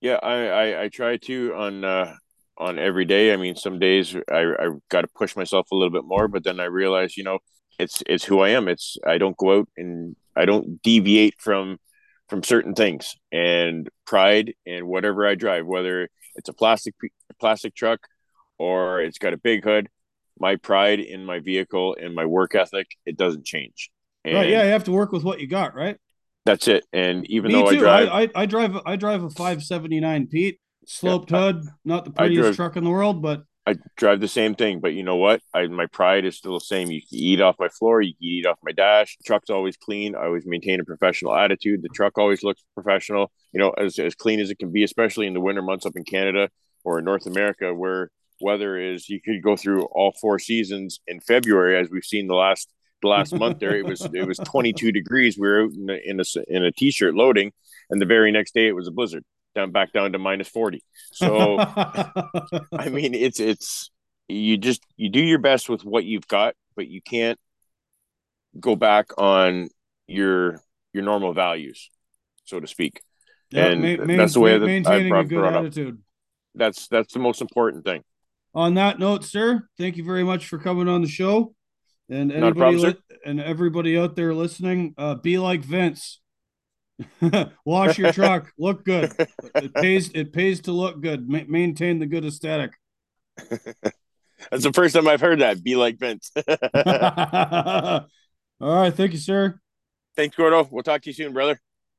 Yeah, I I, I try to on uh on every day. I mean, some days I I got to push myself a little bit more, but then I realize, you know, it's it's who I am. It's I don't go out and I don't deviate from from certain things and pride and whatever I drive, whether it's a plastic plastic truck or it's got a big hood. My pride in my vehicle and my work ethic, it doesn't change. And right? Yeah, you have to work with what you got, right? that's it. And even Me though too. I drive, I, I, I drive I drive a 579 Pete, sloped Yeah, I- hood, not the prettiest drove- truck in the world, but I drive the same thing, but you know what? I my pride is still the same. You can eat off my floor, you can eat off my dash. The truck's always clean. I always maintain a professional attitude. The truck always looks professional, you know, as as clean as it can be, especially in the winter months up in Canada or in North America where weather is you could go through all four seasons in February as we've seen the last the last month there it was it was 22 degrees we were out in a, in a in a t-shirt loading and the very next day it was a blizzard down back down to minus 40 so I mean, it's it's you just you do your best with what you've got, but you can't go back on your your normal values, so to speak. Yeah, and ma- that's the way that I brought- good brought up. attitude. That's that's the most important thing. On that note, sir, thank you very much for coming on the show. And anybody problem, li- and everybody out there listening, uh, be like Vince. Wash your truck, look good. It pays. It pays to look good. Ma- maintain the good aesthetic. That's the first time I've heard that. Be like Vince. All right, thank you, sir. Thanks, Gordo. We'll talk to you soon, brother.